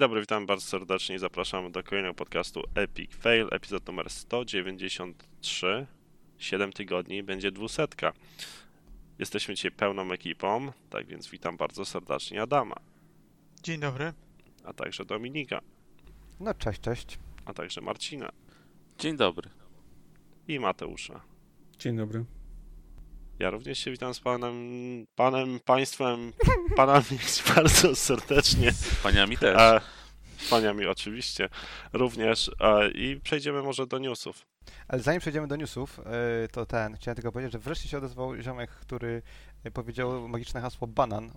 Dzień dobry, witam bardzo serdecznie i zapraszamy do kolejnego podcastu Epic Fail, epizod numer 193. 7 tygodni, będzie dwusetka. Jesteśmy dzisiaj pełną ekipą, tak więc witam bardzo serdecznie Adama, Dzień dobry. a także Dominika, No cześć, cześć. a także Marcina Dzień dobry. i Mateusza. Dzień dobry. Ja również się witam z panem, panem, państwem, panami bardzo serdecznie. Z paniami też. E, paniami oczywiście również. E, I przejdziemy może do newsów. Ale zanim przejdziemy do newsów, y, to ten, chciałem tylko powiedzieć, że wreszcie się odezwał ziomek, który powiedział magiczne hasło banan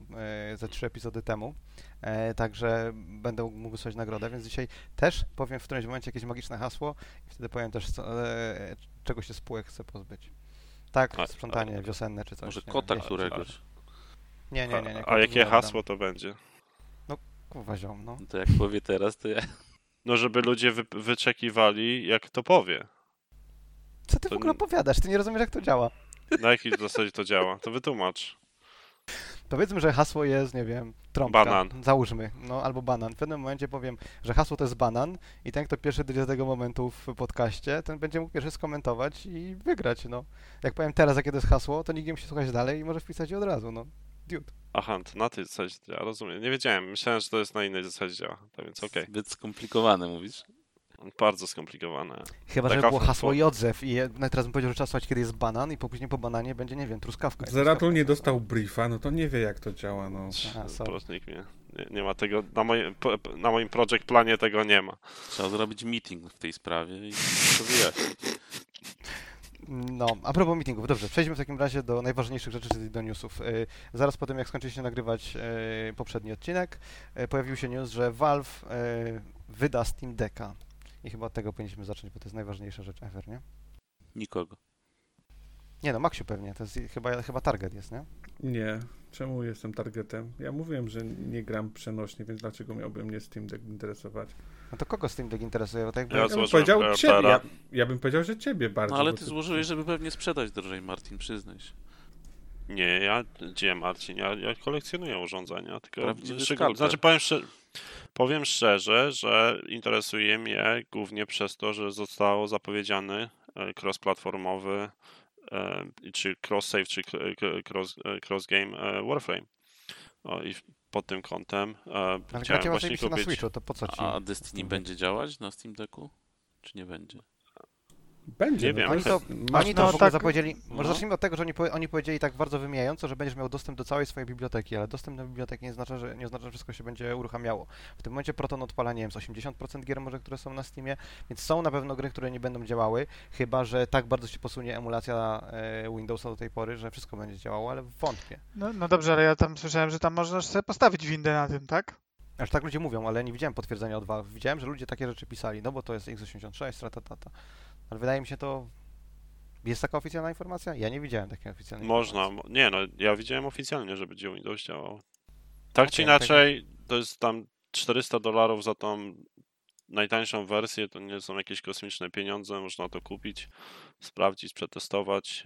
ze trzy epizody temu. E, Także będę mógł wysłać nagrodę, więc dzisiaj też powiem w którymś momencie jakieś magiczne hasło i wtedy powiem też, co, e, czego się spółek chce pozbyć. Tak, A- sprzątanie wiosenne czy coś. Może nie kota wieś- któregoś. Nie, nie, nie. nie A, jakie nie hasło to będzie? Kurwa ziom, no. To jak powie teraz, to ja... No, żeby ludzie wy, wyczekiwali, jak to powie. Co ty w To ogóle n- opowiadasz? Ty nie rozumiesz jak to działa. Na jakiej zasadzie to działa? To wytłumacz. Powiedzmy, że hasło jest, nie wiem, trąbka. Banan. Załóżmy, no albo banan. W pewnym momencie powiem, że hasło to jest banan i ten, kto pierwszy dojdzie do tego momentu w podcaście, ten będzie mógł pierwszy skomentować i wygrać, no. Jak powiem teraz, jakie to jest hasło, to nikt nie musi słuchać dalej i może wpisać je od razu, no. Dude. Aha, to na tej zasadzie działa, rozumiem. Nie wiedziałem, myślałem, że to jest na innej zasadzie działa. Tak więc okej. Zbyt skomplikowane mówisz. Bardzo skomplikowane. Chyba, że było hasło i odzew i ja- teraz bym powiedział, że trzeba słuchać, kiedy jest banan i po- później po bananie będzie, nie wiem, truskawka. Zeratul nie dostał briefa, no to nie wie jak to działa, no. Aha, Po sorry. prostu nikt mnie, nie, nie ma tego, na moim, po- na moim project planie tego nie ma. Trzeba zrobić meeting w tej sprawie i to wyjaśnić. No, a propos meetingów, dobrze, przejdźmy w takim razie do najważniejszych rzeczy, czyli do newsów. Y, Zaraz po tym, jak skończyliście nagrywać y, poprzedni odcinek, y, pojawił się news, że Valve wyda Steam Decka. I chyba od tego powinniśmy zacząć, bo to jest najważniejsza rzecz ever, nie? Nikogo. Nie no, Maxiu pewnie, to jest chyba, chyba target jest, nie? Nie. Czemu jestem targetem? Ja mówiłem, że nie gram przenośnie, więc dlaczego miałby mnie Steam Deck interesować? No to kogo Steam Deck interesuje? Bo tak jakby... Ja Ja bym powiedział ciebie. Ja, ja bym powiedział, że ciebie bardziej. No ale bo ty złożyłeś, żeby pewnie sprzedać drożej, Martin, przyznaj się. Nie, ja, gdzie Marcin, ja, ja kolekcjonuję urządzenia, tylko Prawdziwy skalper. Znaczy powiem, szczerze, powiem szczerze, że interesuje mnie głównie przez to, że został zapowiedziany e, cross-platformowy e, czy cross-save, czy cross, e, cross-game e, Warframe. O, I pod tym kątem Ale chciałem gracie właśnie właśnie na kupić... Switchu, to po co ci? A Destiny Deck? będzie działać na Steam Decku? Czy nie będzie? Będzie. Nie no wiem. Oni to, oni to no w ogóle tak- zapowiedzieli. no. Może zacznijmy od tego, że oni, oni powiedzieli tak bardzo wymijająco, że będziesz miał dostęp do całej swojej biblioteki, ale dostęp do biblioteki nie oznacza, że, nie oznacza, że wszystko się będzie uruchamiało. W tym momencie Proton odpala, nie wiem, z 80% gier może, które są na Steamie, więc są na pewno gry, które nie będą działały, chyba że tak bardzo się posunie emulacja e, Windowsa do tej pory, że wszystko będzie działało, ale wątpię. No, no dobrze, ale ja tam słyszałem, że tam można sobie postawić windę na tym, tak? Aż tak ludzie mówią, ale nie widziałem potwierdzenia od Valve. Widziałem, że ludzie takie rzeczy pisali, no bo to jest x86, ratatata. Ale wydaje mi się to... Jest taka oficjalna informacja? Ja nie widziałem takiej oficjalnej Można, informacji. nie no, ja widziałem oficjalnie, że będzie Windows działał. Tak czy Okej, inaczej, to jest tam 400 dolarów za tą najtańszą wersję, to nie są jakieś kosmiczne pieniądze, można to kupić, sprawdzić, przetestować.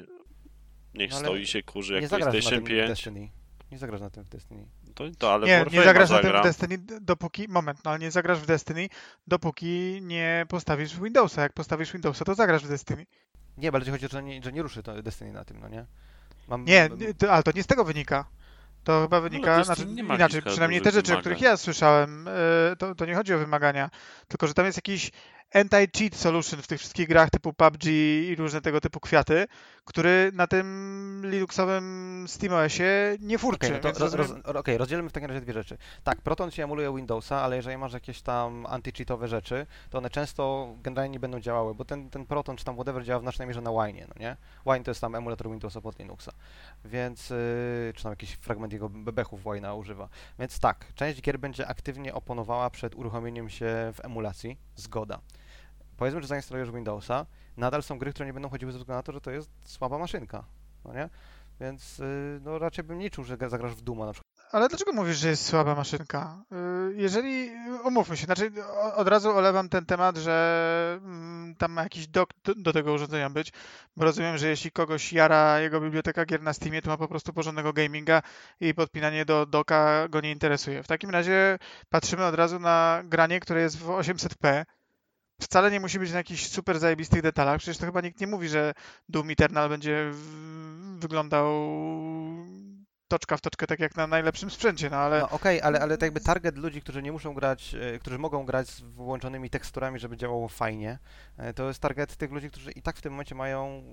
Niech No stoi się kurzy jak PlayStation tym w 5. Destiny. Nie zagrasz na tym w Destiny. To, to ale Nie, nie zagrasz na tym zagram. w Destiny, dopóki... Moment, no ale nie zagrasz w Destiny, dopóki nie postawisz Windowsa. Jak postawisz Windowsa, to zagrasz w Destiny. Nie, bardziej chodzi o to, że nie, że nie ruszy to Destiny na tym, no nie? Mam, Nie, to, ale to nie z tego wynika. To chyba wynika, Destiny znaczy nie ma inaczej, przynajmniej te rzeczy, o wymagań. których ja słyszałem, e, to, to nie chodzi o wymagania, tylko że tam jest jakiś anti-cheat solution w tych wszystkich grach typu PUBG i różne tego typu kwiaty, który na tym Linuxowym SteamOSie nie furczy. Okej, no to więc roz, roz, rozumiem- okej, rozdzielmy w takim razie dwie rzeczy. Tak, Proton się emuluje Windowsa, ale jeżeli masz jakieś tam anti-cheatowe rzeczy, to one często generalnie nie będą działały, bo ten, ten Proton czy tam whatever działa w znacznej mierze na Wine, no nie? Wine to jest tam emulator Windowsa pod Linuxa, więc, yy, czy tam jakiś fragment jego bebechów Wine'a używa. Więc tak, część gier będzie aktywnie oponowała przed uruchomieniem się w emulacji, zgoda. Powiedzmy, że zainstalujesz Windowsa, nadal są gry, które nie będą chodziły ze względu na to, że to jest słaba maszynka, no nie? Więc yy, no raczej bym nie czuł, że gra- zagrasz w Duma na przykład. Ale dlaczego mówisz, że jest słaba maszynka? Y, Jeżeli, umówmy się, znaczy od razu olewam ten temat, że mm, tam ma jakiś dok do, tego urządzenia być, bo rozumiem, że jeśli kogoś jara jego biblioteka gier na Steamie, to ma po prostu porządnego gaminga i podpinanie do doka go nie interesuje. W takim razie patrzymy od razu na granie, które jest w 800p. Wcale nie musi być na jakichś super zajebistych detalach. Przecież to chyba nikt nie mówi, że Doom Eternal będzie wyglądał toczka w toczkę tak jak na najlepszym sprzęcie, no ale... No okej, ale, ale to jakby target ludzi, którzy nie muszą grać, e, którzy mogą grać z włączonymi teksturami, żeby działało fajnie, e, to jest target tych ludzi, którzy i tak w tym momencie mają,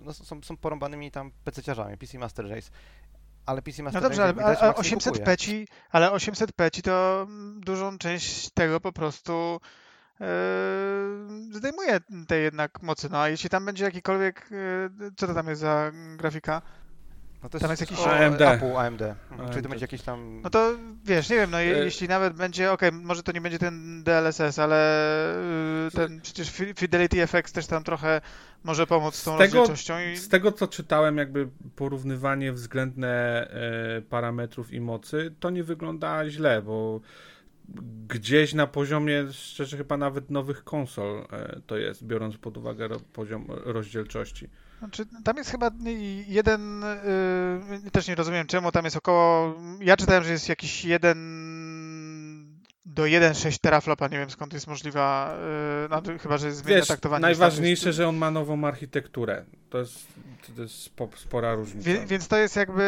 no, są, są porąbanymi tam PC-ciarzami, PC Master Race. Ale PC No Master dobrze, Race, ale, widać, ale Max nie 800 kupuje. peci, ale 800 peci to mm, dużą część tego po prostu yy, zdejmuje tej jednak mocy. No a jeśli tam będzie jakikolwiek, yy, co to tam jest za grafika? No to tam jest jakiś- AMD. Apple AMD. Mhm, Czyli AMD. to będzie jakiś tam... No to wiesz, nie wiem, no je, E- jeśli nawet będzie, okej, może to nie będzie ten DLSS, ale yy, ten przecież Fi- Fidelity FX też tam trochę może pomóc z tą Z tego- rozdzielczością i Z tego, co czytałem, jakby porównywanie względne e, parametrów i mocy, to nie wygląda źle, bo gdzieś na poziomie, szczerze chyba nawet nowych konsol e, to jest, biorąc pod uwagę ro, poziom rozdzielczości. Znaczy, tam jest chyba jeden, yy, też nie rozumiem czemu, tam jest około, ja czytałem, że jest jakiś jeden do 1,6 teraflopa, nie wiem skąd jest możliwa, yy, no, chyba, że jest zmienne Wiesz, taktowanie. najważniejsze, ustawy. że on ma nową architekturę. To jest, to jest spo, spora różnica. Wie, więc to jest jakby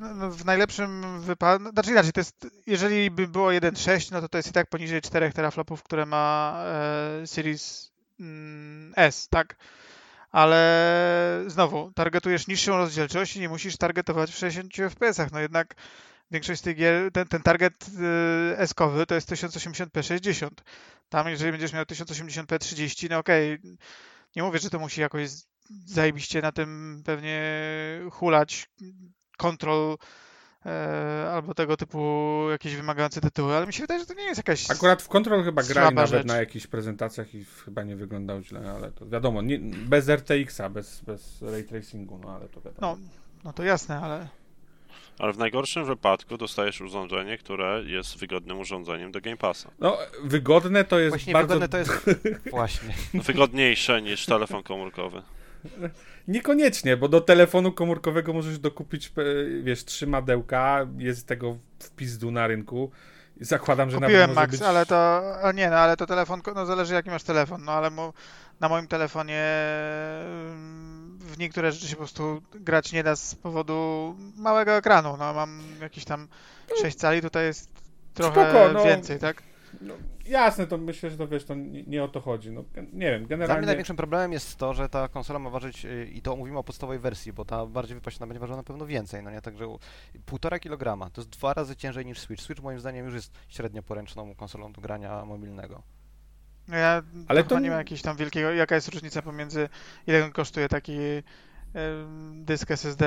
no, no, w najlepszym wypadku, znaczy inaczej, to jest, jeżeli by było 1,6, no to to jest i tak poniżej 4 teraflopów, które ma e, Series mm, S, tak? Ale znowu, targetujesz niższą rozdzielczość i nie musisz targetować w 60 fps. No jednak większość z tych gier, ten, ten target y, S-kowy to jest 1080p 60. Tam jeżeli będziesz miał 1080p 30, no okej, nie mówię, że to musi jakoś zajebiście na tym pewnie hulać kontrol albo tego typu jakieś wymagające tytuły, ale mi się wydaje, że to nie jest jakaś... Akurat w Control chyba grali nawet rzecz. na jakichś prezentacjach i chyba nie wyglądał źle, ale to wiadomo, nie, bez RTX-a, bez, bez ray tracingu, no ale to wiadomo. No, no to jasne, ale... Ale w najgorszym wypadku dostajesz urządzenie, które jest wygodnym urządzeniem do Game Passa. No, wygodne to jest Właśnie bardzo... wygodne to jest... Właśnie. Wygodniejsze niż telefon komórkowy. Niekoniecznie, bo do telefonu komórkowego możesz dokupić, e, wiesz, trzy madełka, jest tego w pizdu na rynku. Zakładam, że Kupiłem nawet Max, być... ale to... Nie, no ale to telefon, no zależy jaki masz telefon, no ale mu, na moim telefonie ym, w niektóre rzeczy się po prostu grać nie da z powodu małego ekranu, no mam jakieś tam 6 cali, tutaj jest trochę Spoko, no. więcej, tak? No, jasne, to myślę, że to wiesz, to nie, nie o to chodzi. No, nie wiem, Dla mnie generalnie... największym problemem jest to, że ta konsola ma ważyć, y, i to mówimy o podstawowej wersji, bo ta bardziej wypaśna będzie ważyła na pewno więcej, no nie? Także półtora kilograma, to jest dwa razy ciężej niż Switch. Switch moim zdaniem już jest średnio poręczną konsolą do grania mobilnego. No ja Ale ale to to nie ma jakiegoś tam wielkiego, jaka jest różnica pomiędzy, ile kosztuje taki dysk SSD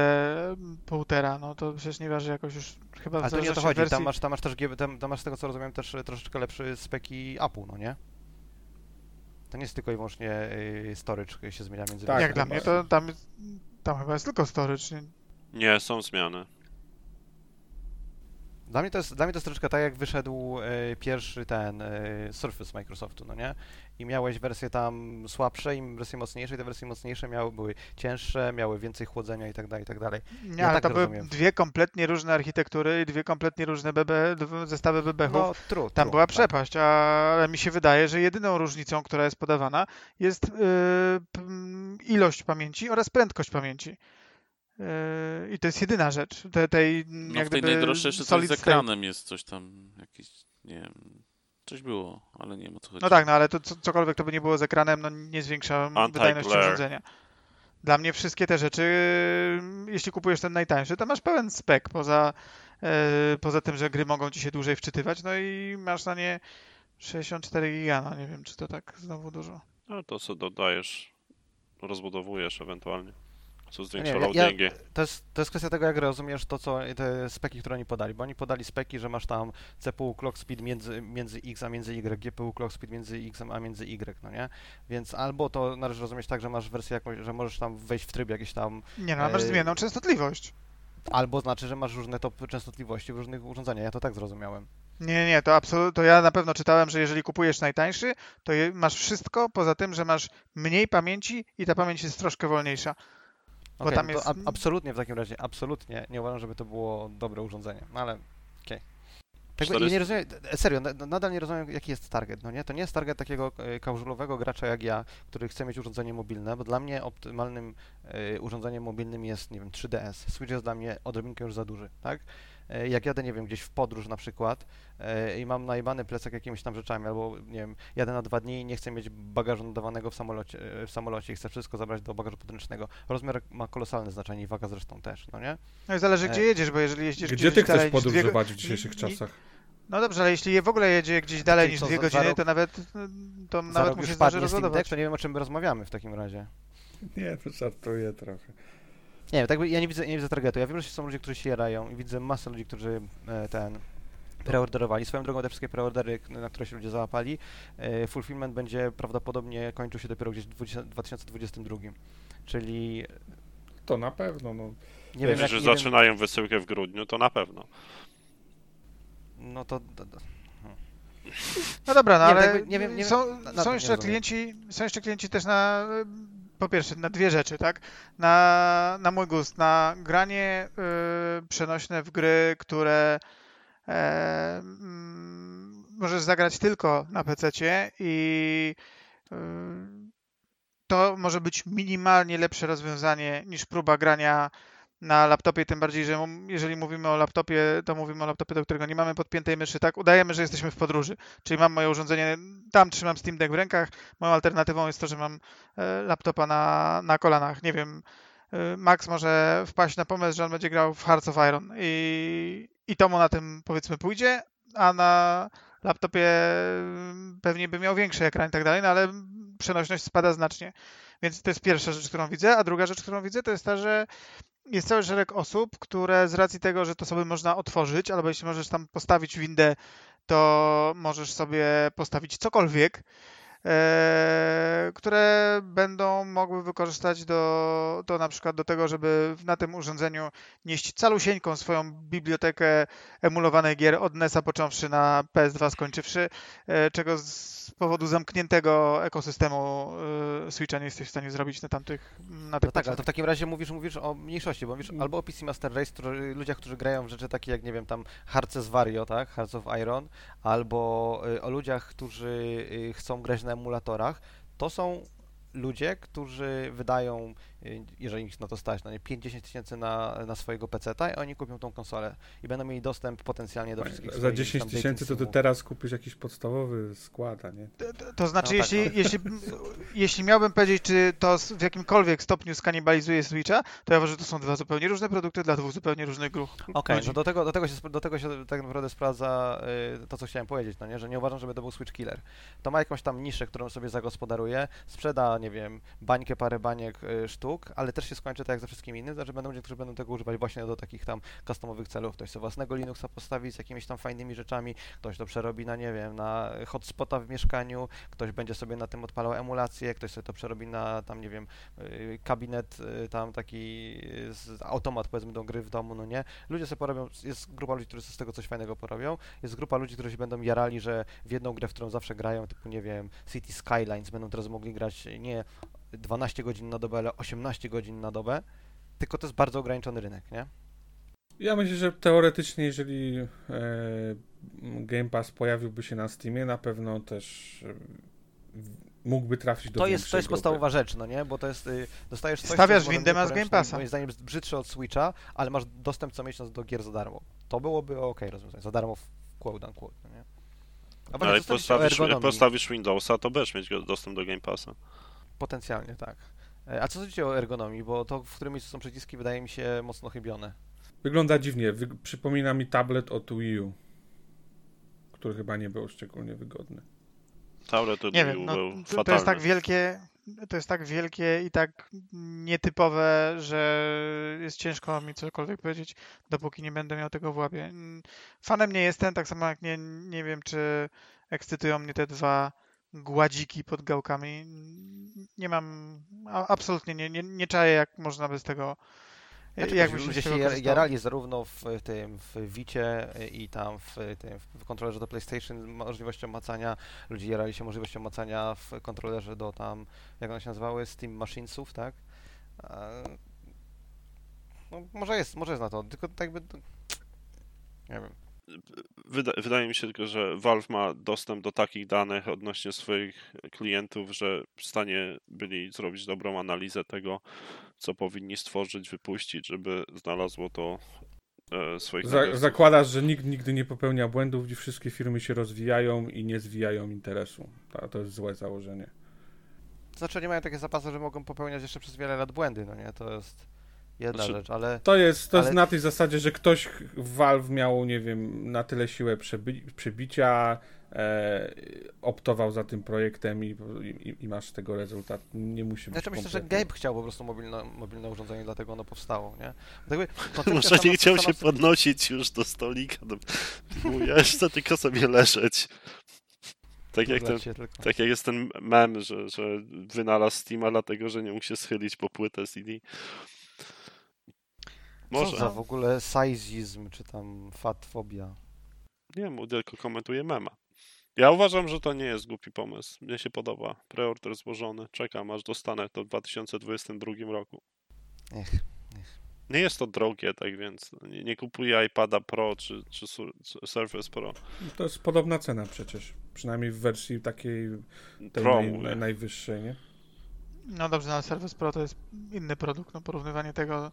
półtora, no to przecież nie waży jakoś już chyba w Ale to nie o to chodzi, wersji. tam masz, tam masz też, tam, tam masz z tego co rozumiem też troszeczkę lepszy speki Apple, no nie? To nie jest tylko i wyłącznie y, storage się zmienia między Tak, Jak dla mnie to tam, jest- tam chyba jest tylko storage. Nie? Nie, są zmiany. Dla mnie, to jest, dla mnie to jest troszeczkę tak, jak wyszedł e, pierwszy ten e, Surface Microsoftu, no nie? I miałeś wersje tam słabsze i wersje mocniejsze, i te wersje mocniejsze miały, były cięższe, miały więcej chłodzenia i tak dalej, i tak dalej. Nie, Ja ale tak to były rozumiem. dwie kompletnie różne architektury i dwie kompletnie różne BB, zestawy bebechów. No, true, Tam true, była tak. przepaść, ale mi się wydaje, że jedyną różnicą, która jest podawana, jest yy, m, ilość pamięci oraz prędkość pamięci. Yy, I to jest jedyna rzecz. Te, tej, No jak w tej gdyby najdroższej jeszcze coś z state. ekranem jest, coś tam, jakiś, nie wiem, coś było, ale nie wiem o co chodzi. No tak, no ale to co- cokolwiek to by nie było z ekranem, no nie zwiększa wydajności urządzenia. Dla mnie wszystkie te rzeczy, yy, jeśli kupujesz ten najtańszy, to masz pełen spek poza, yy, poza tym, że gry mogą ci się dłużej wczytywać, no i masz na nie 64 giga, no nie wiem, czy to tak znowu dużo. No to co dodajesz, rozbudowujesz ewentualnie. Co ja-. To jest, to jest kwestia tego, jak rozumiesz to, co te speki, które oni podali, bo oni podali speki, że masz tam CPU clock speed między, między X a między Y, GPU clock speed między X a między Y, no nie? Więc albo to należy rozumieć tak, że masz wersję jakąś, że możesz tam wejść w tryb jakiś tam, Nie no, ale masz Ej. zmienną częstotliwość. albo znaczy, że masz różne top częstotliwości w różnych urządzeniach, ja to tak zrozumiałem. Nie, nie, to absolutnie, to ja na pewno czytałem, że jeżeli kupujesz najtańszy, to je, masz wszystko, poza tym, że masz mniej pamięci i ta pamięć jest troszkę wolniejsza. Bo Okej, tam jest... ab- absolutnie w takim razie, absolutnie nie uważam, żeby to było dobre urządzenie, no ale okej. Tego ja 400 nie rozumiem, e, serio, na- nadal nie rozumiem jaki jest target, no nie? To nie jest target takiego e, casualowego gracza jak ja, który chce mieć urządzenie mobilne, bo dla mnie optymalnym e, urządzeniem mobilnym jest, nie wiem, 3DS. Switch jest dla mnie odrobinkę już za duży, tak? E, Jak jadę, nie wiem, gdzieś w podróż na przykład e, i mam najbany plecak jakimiś tam rzeczami, albo nie wiem, jadę na dwa dni i nie chcę mieć bagażu nadawanego w samolocie, e, w samolocie i chcę wszystko zabrać do bagażu podręcznego. Rozmiar ma kolosalne znaczenie i waga zresztą też, no nie? No i zależy, gdzie jedziesz, bo jeżeli jeździsz Gdzie gdzieś ty chcesz niż dwie podróżować w dzisiejszych czasach? No dobrze, ale jeśli je w ogóle jedzie gdzieś dalej Czyli niż co, dwie godziny, rok- to nawet, to Za nawet rok mu już się zdąży padnie Steam Deck, rozładować. to nie wiem o czym my rozmawiamy w takim razie. Nie, to żartuję trochę. Nie wiem, tak by, ja nie widzę, nie widzę targetu. Ja wiem, że są ludzie, którzy się jarają i widzę masę ludzi, którzy e, ten preorderowali. Swoją drogą te wszystkie preordery, na które się ludzie załapali, e, fulfillment będzie prawdopodobnie kończył się dopiero gdzieś w 20 2022. Czyli To na pewno, no. nie wiem, Że jak, że nie wiem, zaczynają wysyłkę w grudniu, to na pewno. no to, to, to No dobra, no Nie wiem, ale jakby- nie wiem- nie są, wiem, są jeszcze klienci, są jeszcze klienci też na, po pierwsze, na dwie rzeczy, tak? Na, na mój gust, na granie y, przenośne w gry, które mm, możesz zagrać tylko na PC-cie i y, to może być minimalnie lepsze rozwiązanie niż próba grania na laptopie, tym bardziej, że jeżeli mówimy o laptopie, to mówimy o laptopie, do którego nie mamy podpiętej myszy, tak? Udajemy, że jesteśmy w podróży, czyli mam moje urządzenie, tam trzymam Steam Deck w rękach, moją alternatywą jest to, że mam e, laptopa na, na kolanach, nie wiem, e, Max może wpaść na pomysł, że on będzie grał w Hearts of Iron i, i to mu na tym powiedzmy pójdzie, a na laptopie mm, pewnie by miał większy ekran i tak dalej, no ale przenośność spada znacznie. Więc to jest pierwsza rzecz, którą widzę, a druga rzecz, którą widzę, to jest ta, że jest cały szereg osób, które z racji tego, że to sobie można otworzyć, albo jeśli możesz tam postawić windę, to możesz sobie postawić cokolwiek, które będą mogły wykorzystać do, do na przykład do tego, żeby na tym urządzeniu nieść calusieńką swoją bibliotekę emulowanych gier od NES-a począwszy na PS2 skończywszy, e, czego z powodu zamkniętego ekosystemu e, Switcha nie jesteś w stanie zrobić na tamtych na tych No tak, ale to w takim razie mówisz, mówisz o mniejszości, bo mówisz albo o PC Master Race, który, ludziach, którzy grają w rzeczy takie jak, nie wiem, tam Hearts of Wario, tak, Hearts of Iron, albo y, o ludziach, którzy y, chcą grać na emulatorach, to są ludzie, którzy wydają, jeżeli ich na to stać, no nie 5-10 tysięcy na, na swojego PC-ta i oni kupią tą konsolę i będą mieli dostęp potencjalnie do wszystkich Za swoich 10 tam tysięcy to ty teraz kupisz jakiś podstawowy skład, a nie? To, to- to znaczy, No tak, jeśli, no. jeśli, jeśli miałbym powiedzieć, czy to w jakimkolwiek stopniu skanibalizuje Switcha, to ja uważam, że to są dwa zupełnie różne produkty dla dwóch zupełnie różnych grup. Okej, no do tego, do, tego się, do tego się tak naprawdę sprawdza y, to, co chciałem powiedzieć, no nie? że nie uważam, żeby to był Switch Killer. To ma jakąś tam niszę, którą sobie zagospodaruje, sprzeda, nie wiem, bańkę, parę baniek y, sztuk, ale też się skończy tak jak ze wszystkim innym, znaczy będą ludzie, którzy będą tego używać właśnie do takich tam customowych celów. Ktoś sobie własnego Linuxa postawi z jakimiś tam fajnymi rzeczami, ktoś to przerobi na, nie wiem, na hotspota w mieszkaniu, ktoś będzie sobie na tym odpalał emulację, ktoś sobie to przerobi na tam, nie wiem, y, kabinet y, tam taki y, automat powiedzmy do gry w domu, no nie? Ludzie sobie porobią, jest grupa ludzi, którzy z tego coś fajnego porobią, jest grupa ludzi, którzy się będą jarali, że w jedną grę, w którą zawsze grają, typu, nie wiem, City Skylines, będą teraz mogli grać nie 12 godzin na dobę, ale 18 godzin na dobę, tylko to jest bardzo ograniczony rynek, nie? Ja myślę, że teoretycznie, jeżeli e, Game Pass pojawiłby się na Steamie, na pewno też e, mógłby trafić do To jest, to jest grupy. podstawowa rzecz, no nie? Bo to jest, y, dostajesz coś, Stawiasz modelem masz Game Passa. Moim zdaniem jest brzydsze od Switcha, ale masz dostęp co miesiąc do gier za darmo. To byłoby ok rozwiązanie, za darmo w quote unquote, no nie? A Ale jak postawisz, postawisz Windowsa, to będziesz mieć dostęp do Game Passa. Potencjalnie, tak. E, A co sądzicie o ergonomii? Bo to, w którym miejscu są przyciski, wydaje mi się mocno chybione. Wygląda dziwnie. Wy, przypomina mi tablet od Wii U, który chyba nie był szczególnie wygodny. Tablet to Nie Wii wiem, U no, był to, to fatalny. jest tak wielkie, to jest tak wielkie i tak nietypowe, że jest ciężko mi cokolwiek powiedzieć, dopóki nie będę miał tego w łapie. Fanem nie jestem, tak samo jak nie, nie wiem, czy ekscytują mnie te dwa gładziki pod gałkami. Nie mam, absolutnie nie, nie, nie czaję, jak można bez tego Znaczy, Jak ludzie się z tego jar- korzystał? jarali zarówno w tym, w Wicie i tam w tym, w kontrolerze do PlayStation możliwością macania, ludzie jarali się możliwością macania w kontrolerze do tam, jak one się nazywały, Steam Machinesów, tak? No, może jest, może jest na to, tylko tak jakby, nie wiem. Wyda, wydaje mi się tylko, że Valve ma dostęp do takich danych odnośnie swoich klientów, że w stanie byli zrobić dobrą analizę tego, co powinni stworzyć, wypuścić, żeby znalazło to e, swoich Za, zakładasz, że nikt nigdy nie popełnia błędów i wszystkie firmy się rozwijają i nie zwijają interesu. To, to jest złe założenie. To znaczy, oni mają takie zapasy, że mogą popełniać jeszcze przez wiele lat błędy, no nie? To jest jedna Znaczy- rzecz, ale To jest, to jest Ale- na tej zasadzie, że ktoś w Valve miał, nie wiem, na tyle siłę przebi- przebicia, e, optował za tym projektem i, i, i masz tego rezultat. Nie musi być Znaczy myślę, że. Gabe chciał po prostu mobilne, mobilne urządzenie, dlatego ono powstało, nie? Jakby Może sama- nie chciał sama się podnosić już do stolika. Mówię, ja chcę tylko sobie leżeć. Tak jak, ten, tak jak jest ten mem, że, że wynalazł Steama dlatego, że nie mógł się schylić po płytę CD. Co Może. za w ogóle sizizm, czy tam fatfobia? Nie, mu tylko komentuję mema. Ja uważam, że to nie jest głupi pomysł. Mnie się podoba. Preorder złożony. Czekam, aż dostanę to w 2022 roku. Ech, Nie jest to drogie, tak więc nie, nie kupuję iPada Pro czy, czy Sur- czy Surface Pro. To jest podobna cena przecież. Przynajmniej w wersji takiej tej Pro naj, najwyższej, nie? No dobrze, no, ale Surface Pro to jest inny produkt, no porównywanie tego...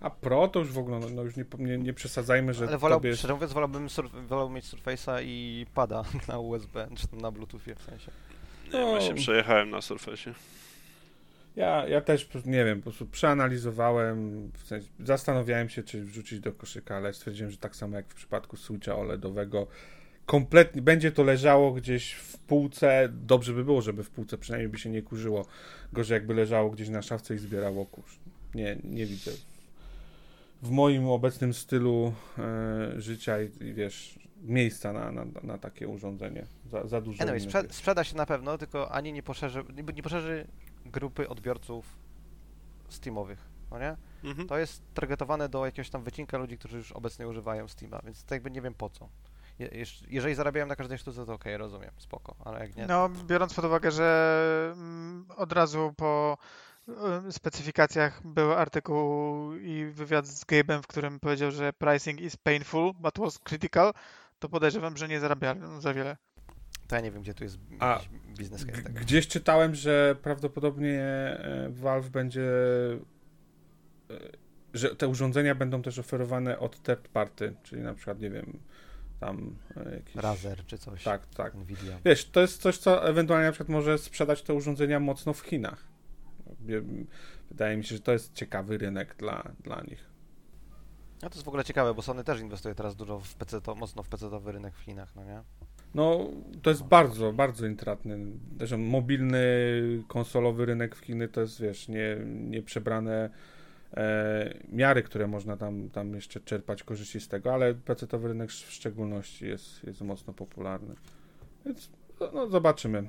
A Pro to już w ogóle, no, no już nie, nie, nie przesadzajmy, że Ale wolał, tobie szczerze mówiąc, wolałbym, surf- wolałbym mieć Surface'a i pada na USB, czy tam na Bluetoothie w sensie. Nie, ja się No. przejechałem na Surface. Ja, ja też, nie wiem, po prostu przeanalizowałem, w sensie, zastanawiałem się, czy wrzucić do koszyka, ale stwierdziłem, że tak samo jak w przypadku Switcha OLEDowego, kompletnie będzie to leżało gdzieś w półce. Dobrze by było, żeby w półce przynajmniej by się nie kurzyło. Gorzej jakby leżało gdzieś na szafce i zbierało kurz. Nie, nie widzę. W moim obecnym stylu e, życia i, i wiesz, miejsca na, na, na takie urządzenie. Za, za dużo. Anyway, innych sprze- jest. sprzeda się na pewno, tylko ani nie poszerzy, nie, nie poszerzy grupy odbiorców Steamowych, no nie? Mhm. To jest targetowane do jakiegoś tam wycinka ludzi, którzy już obecnie używają Steama, więc to jakby nie wiem po co. Je, jeż- jeżeli zarabiają na każdej sztuce, to okej, rozumiem, spoko, ale jak nie, No, biorąc pod uwagę, że mm, od razu po specyfikacjach był artykuł i wywiad z Gabe'em, w którym powiedział, że pricing is painful, but was critical, to podejrzewam, że nie zarabiają za wiele. to ja nie wiem, gdzie tu jest A, jakiś biznes case tego. Gdzieś czytałem, że prawdopodobnie e, Valve będzie. e, że te urządzenia będą też oferowane od third party, czyli na przykład, nie wiem, tam e, jakiś. Razer czy coś, Tak, tak. Nvidia. Wiesz, to jest coś, co ewentualnie na przykład może sprzedać te urządzenia mocno w Chinach. Wydaje mi się, że to jest ciekawy rynek dla, dla nich. No to jest w ogóle ciekawe, bo Sony też inwestuje teraz dużo w PC, to, mocno w PC-owy rynek w Chinach, no nie? No, to jest bardzo, bardzo intratny. Zresztą mobilny, konsolowy rynek w Chiny to jest, wiesz, nie, nieprzebrane e, miary, które można tam, tam jeszcze czerpać korzyści z tego, ale PC-towy rynek w szczególności jest, jest mocno popularny. Więc no, no, zobaczymy.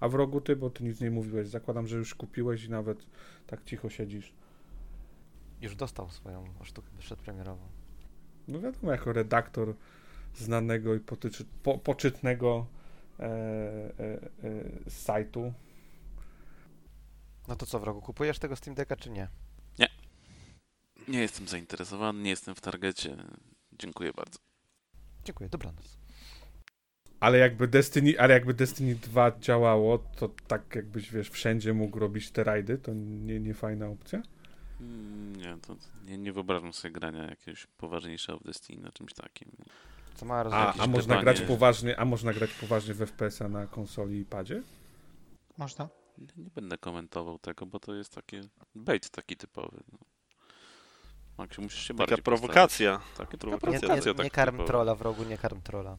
A w rogu ty, bo ty nic nie mówiłeś, zakładam, że już kupiłeś i nawet tak cicho siedzisz. Już dostał swoją sztukę przedpremierową. No wiadomo, jako redaktor znanego i potyczy, po, poczytnego e, e, e, sajtu. No to co, wrogu, kupujesz tego Steam Decka czy nie? Nie jestem zainteresowany, nie jestem w targecie. Dziękuję bardzo. Dziękuję, dobranoc. Ale jakby Destiny, ale jakby Destiny 2 działało, to tak jakbyś, wiesz, wszędzie mógł robić te rajdy, to nie, nie fajna opcja? Mm, Nie, to nie, nie wyobrażam sobie grania jakiegoś poważniejszego w Destiny na czymś takim. Co ma A, a można pytanie. grać poważnie, a można grać poważnie w FPS-a na konsoli i padzie? Można. Nie, nie będę komentował tego, bo to jest taki bait taki typowy. No. Maksiu, musisz się Taka bardziej prowokacja. Taka Nie, prowokacja. nie, tak nie karm typowa. trolla, wrogu, nie karm trolla.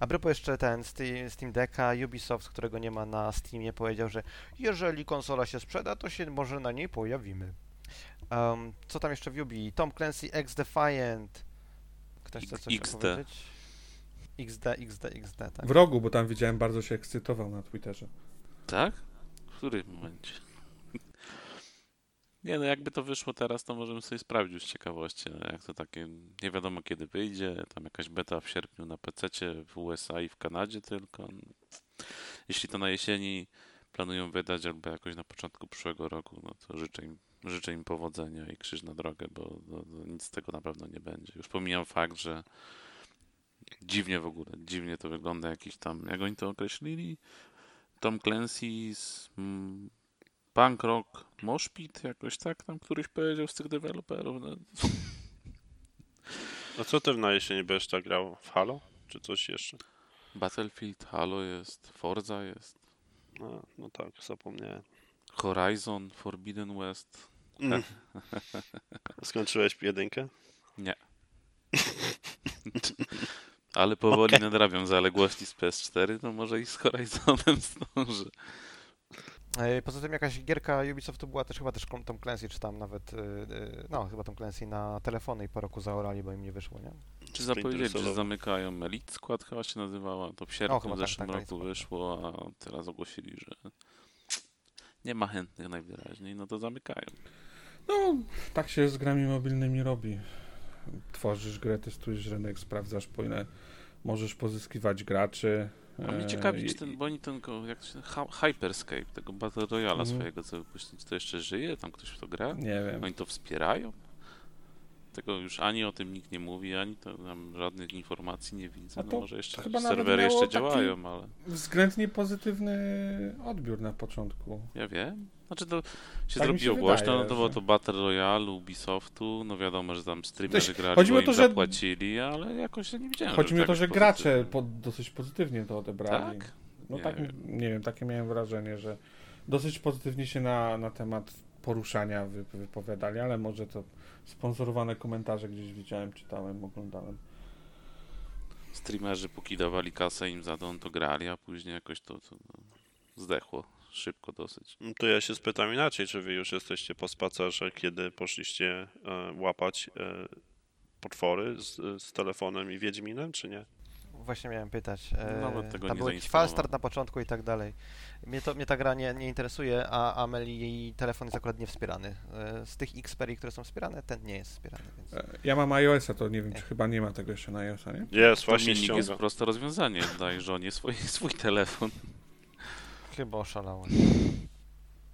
A propos jeszcze ten Steam, Decka, Ubisoft, którego nie ma na Steamie, powiedział, że jeżeli konsola się sprzeda, to się może na niej pojawimy. Um, co tam jeszcze w Ubi? Tom Clancy X Defiant. Ktoś chce coś XD. opowiedzieć? XD, XD, XD, tak. W rogu, bo tam widziałem, bardzo się ekscytował na Twitterze. Tak? W którym momencie? Nie no, jakby to wyszło teraz, to możemy sobie sprawdzić z ciekawości, ale jak to takie, nie wiadomo kiedy wyjdzie, tam jakaś beta w sierpniu na PC w USA i w Kanadzie tylko. Jeśli to na jesieni planują wydać albo jakoś na początku przyszłego roku, no to życzę im, życzę im powodzenia i krzyż na drogę, bo no, no, nic z tego na pewno nie będzie. Już pomijam fakt, że dziwnie w ogóle, dziwnie to wygląda jakiś tam, jak oni to określili? Tom Clancy z mm, Punk Rock Moshpit, jakoś tak tam któryś powiedział z tych deweloperów. No. A co ty na jesieni będziesz tak grał? W Halo? Czy coś jeszcze? Battlefield, Halo jest, Forza jest. No, no tak, zapomniałem. Horizon, Forbidden West. Mm. Skończyłeś jedynkę? Nie. Ale powoli okay. nadrabiam zaległości z PS4, no może i z Horizonem zdążę. E, poza tym jakaś gierka Ubisoftu była też chyba też Tom Clancy, czy tam nawet, e, e, no chyba Tom Clancy na telefony i po roku zaorali, bo im nie wyszło, nie? Czy zapowiedzieli, że zamykają Elite Squad chyba się nazywała, to w sierpniu w tak, zeszłym tak, roku wyszło, a teraz ogłosili, że nie ma chętnych najwyraźniej, no to zamykają. No, tak się z grami mobilnymi robi. Tworzysz grę, testujesz rynek, sprawdzasz po ile możesz pozyskiwać graczy, a mnie ciekawi, czy ten, bo oni ten, jak to się, Hyperscape, tego Battle Royale mm. swojego, co wypuścili, czy to jeszcze żyje? Tam ktoś w to gra? Nie wiem. Oni to wspierają? Tego już ani o tym nikt nie mówi, ani to tam żadnych informacji nie widzę. No może jeszcze chyba serwery jeszcze działają, ale... Względnie pozytywny odbiór na początku. Ja wiem. Znaczy to się tak zrobiło się głośno, wydaje, no to było to Battle Royale Ubisoftu, no wiadomo, że tam streamerzy grali, chodzi bo to, że zapłacili, ale jakoś nie widziałem. Chodzi mi o to, że gracze dosyć pozytywnie to odebrali. Tak? No nie tak, wiem. nie wiem, takie miałem wrażenie, że dosyć pozytywnie się na, na temat poruszania wypowiadali, ale może to sponsorowane komentarze gdzieś widziałem, czytałem, oglądałem. Streamerzy póki dawali kasę im za to, to grali, a później jakoś to, to no, zdechło szybko dosyć. No to ja się spytam inaczej, czy wy już jesteście po spacerze, kiedy poszliście e, łapać e, potwory z, z telefonem i Wiedźminem, czy nie? Właśnie miałem pytać. E, Nawet tego Tam był jakiś falstart na początku i tak dalej. Mnie, to, mnie ta gra nie, nie interesuje, a Ameli jej telefon jest akurat niewspierany. E, z tych Xperii, które są wspierane, ten nie jest wspierany. Więc... E, ja mam iOS-a, to nie wiem, czy chyba nie ma tego jeszcze na iOS-a, nie? Jest, właśnie ściąga. jest proste rozwiązanie. Daj żonie swój, swój telefon. Chyba oszalałem.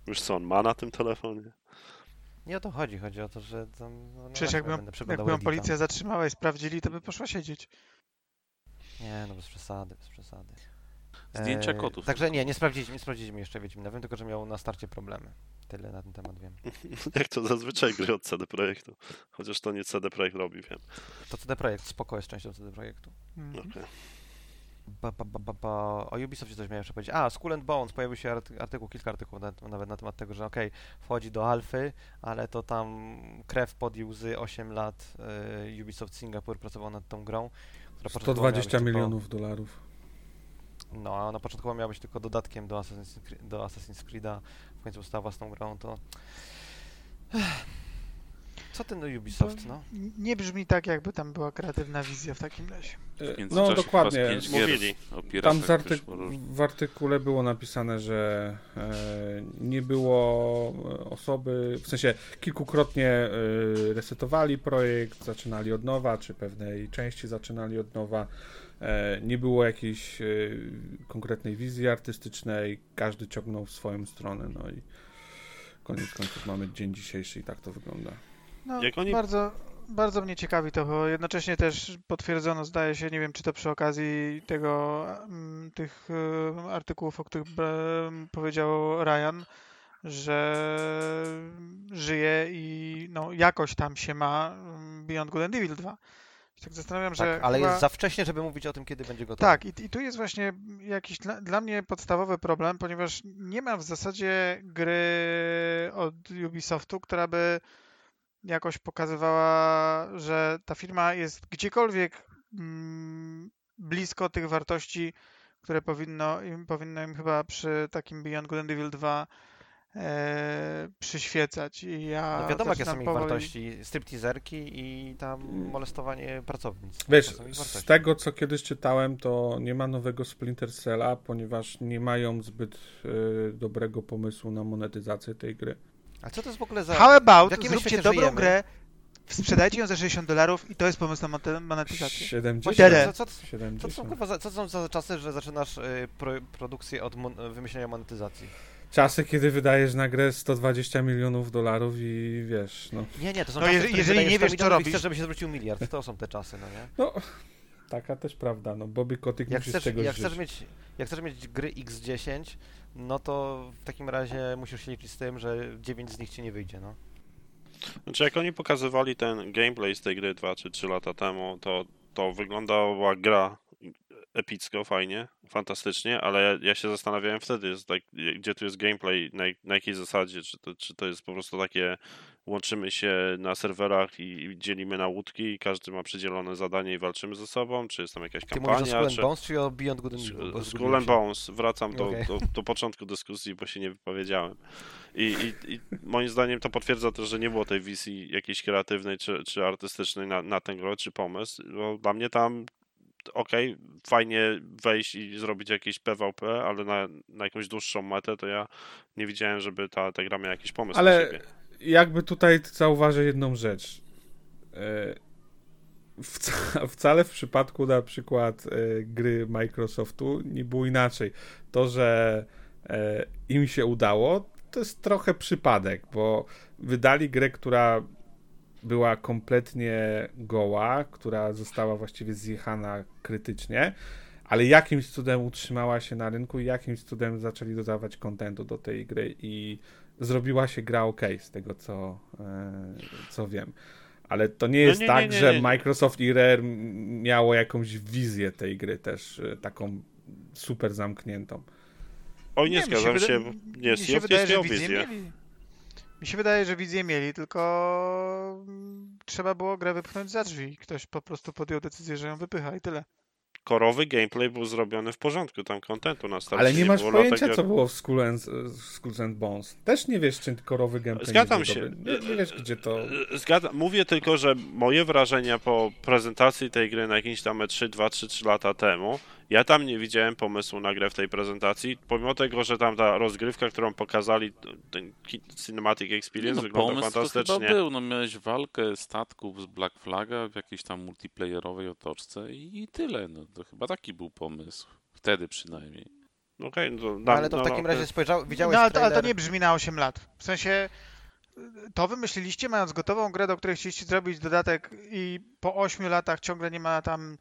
Już co, on ma na tym telefonie? Nie o to chodzi, chodzi o to, że tam... No, Przecież jakby, jakby ją policja zatrzymała i sprawdzili, to by poszła siedzieć. Nie, no bez przesady, bez przesady. Zdjęcia eee, kotów. Także nie, nie sprawdziliśmy, nie sprawdziliśmy jeszcze Wiedźmina. Wiem tylko, że miał na starcie problemy. Tyle na ten temat wiem. Jak to zazwyczaj gry od CD Projektu. Chociaż to nie CD Projekt robi, wiem. To CD Projekt, spoko jest częścią CD Projektu. Mhm. Okay. Ba, ba, ba, ba, O Ubisoftie coś miałem jeszcze powiedzieć. A, Skull and Bones, pojawił się artykuł, kilka artykułów nawet, nawet na temat tego, że okej, okay, wchodzi do alfy, ale to tam krew pod łzy 8 lat y, Ubisoft Singapore pracował nad tą grą. Która 120 milionów tylko, dolarów. No, a na początku miała być tylko dodatkiem do Assassin's, do Assassin's Creed'a, w końcu stała własną grą, to... Co ten Ubisoft, no? Nie brzmi tak, jakby tam była kreatywna wizja w takim razie. No dokładnie. Mówili. Tam w artykule było napisane, że e, nie było osoby, w sensie kilkukrotnie e, resetowali projekt, zaczynali od nowa, czy pewnej części zaczynali od nowa. E, nie było jakiejś e, konkretnej wizji artystycznej, każdy ciągnął w swoją stronę, no i koniec końców mamy dzień dzisiejszy i tak to wygląda. No, Jak oni... bardzo, bardzo mnie ciekawi to, bo jednocześnie też potwierdzono, zdaje się, nie wiem czy to przy okazji tego, mm, tych y, artykułów, o których powiedział Ryan, że żyje i no, jakoś tam się ma mm, Beyond Good and Evil 2. Tak zastanawiam, tak, że. Ale chyba... jest za wcześnie, żeby mówić o tym, kiedy będzie gotowy. Tak, i, i tu jest właśnie jakiś dla, dla, mnie podstawowy problem, ponieważ nie ma w zasadzie gry od Ubisoftu, która by jakoś pokazywała, że ta firma jest gdziekolwiek mm, blisko tych wartości, które powinno im, powinno im chyba przy takim Beyond Good and Evil 2 e, przyświecać. I ja no wiadomo, jakie są ich powoli... wartości. Stripteaserki i tam molestowanie pracownic. Wiesz, z tego, co kiedyś czytałem, to nie ma nowego Splinter Cella, ponieważ nie mają zbyt y, dobrego pomysłu na monetyzację tej gry. A co to jest w ogóle za... How about w jakim zróbcie dobrą żyjemy? grę, sprzedajcie ją za 60 dolarów i to jest pomysł na monet- monetyzację. 70. Tyle. Co, co, co, to są, 70. kurwa, za- co to są za czasy, że zaczynasz y, pro, produkcję od mon- wymyślenia monetyzacji? Czasy, kiedy wydajesz na grę 120 milionów dolarów i wiesz, no. Nie, nie, to są No czasy, jeżeli- jeżeli nie 100 wiesz, co robisz- chcesz, żeby się zwrócił miliard. To są te czasy, no nie? No, taka też prawda, no. Bobby Kotick Jak musi z chcesz, czegoś jak, żyć. chcesz mieć, jak chcesz mieć gry X10, no to w takim razie musisz się liczyć z tym, że 9 z nich ci nie wyjdzie, no. Znaczy, jak oni pokazywali ten gameplay z tej gry 2 czy 3 lata temu, to, to wyglądała gra epicko, fajnie, fantastycznie, ale ja, ja się zastanawiałem wtedy, tak, gdzie tu jest gameplay, na, na jakiej zasadzie, czy to, czy to jest po prostu takie łączymy się na serwerach i, dzielimy na łódki i każdy ma przydzielone zadanie i walczymy ze sobą, czy jest tam jakaś Ty mówisz o Skull kampania, czy... Bones czy o Beyond Good and Evil? Skull and. Bones. Wracam do, Okej. do, do początku dyskusji, bo się nie wypowiedziałem. I, i, I moim zdaniem to potwierdza też, że nie było tej wizji jakiejś kreatywnej czy, czy artystycznej na, na ten grę, czy pomysł. Bo dla mnie tam okej, fajnie wejść i zrobić jakieś PvP, ale na, na jakąś dłuższą metę to ja nie widziałem, żeby ta, ta gra miała jakiś pomysł na Ale siebie. Jakby tutaj zauważę jedną rzecz. E, wca- Wcale w przypadku na przykład e, gry Microsoftu nie było inaczej. To, że e, im się udało, to jest trochę przypadek, bo wydali grę, która była kompletnie goła, która została właściwie zjechana krytycznie, ale jakimś cudem utrzymała się na rynku i jakimś cudem zaczęli dodawać kontentu do tej gry i zrobiła się gra ok, z tego co, e, co wiem. Ale to nie No jest nie, tak, nie, nie, że nie. Microsoft i Rare miało jakąś wizję tej gry też, e, taką super zamkniętą. Oj, nie, mi zgadzam się, wyda- nie, mi się wydaje, że wizję. mieli. Mi się wydaje, że wizję mieli, tylko mm, trzeba było grę wypchnąć za drzwi. Ktoś po prostu podjął decyzję, że ją wypycha i tyle. Korowy gameplay był zrobiony w porządku, tam kontentu na starcie Ale nie masz było, pojęcia, dlatego- co było w Skull and, Skulls and Bones. Też nie wiesz, czy korowy gameplay Zgadzam się. Nie, nie wiesz, gdzie to... Zgadzam. Mówię tylko, że moje wrażenia po prezentacji tej gry na jakimś tam 3, 2, 3, 3 lata temu, ja tam nie widziałem pomysłu na grę w tej prezentacji, pomimo tego, że tam ta rozgrywka, którą pokazali, ten cinematic Nie, experience no, wygląda pomysł to chyba fantastycznie. był, no miałeś walkę statków z Black Flaga w jakiejś tam multiplayerowej otoczce i, tyle, no to chyba taki był pomysł. Wtedy przynajmniej. Okej, no, to No, dam- ale to w no, takim no, razie spojrzał, widziałeś No ale to, ale to nie brzmi na 8 lat. W sensie to wymyśliliście mając gotową grę, do której chcieliście zrobić dodatek i po 8 latach ciągle nie ma tam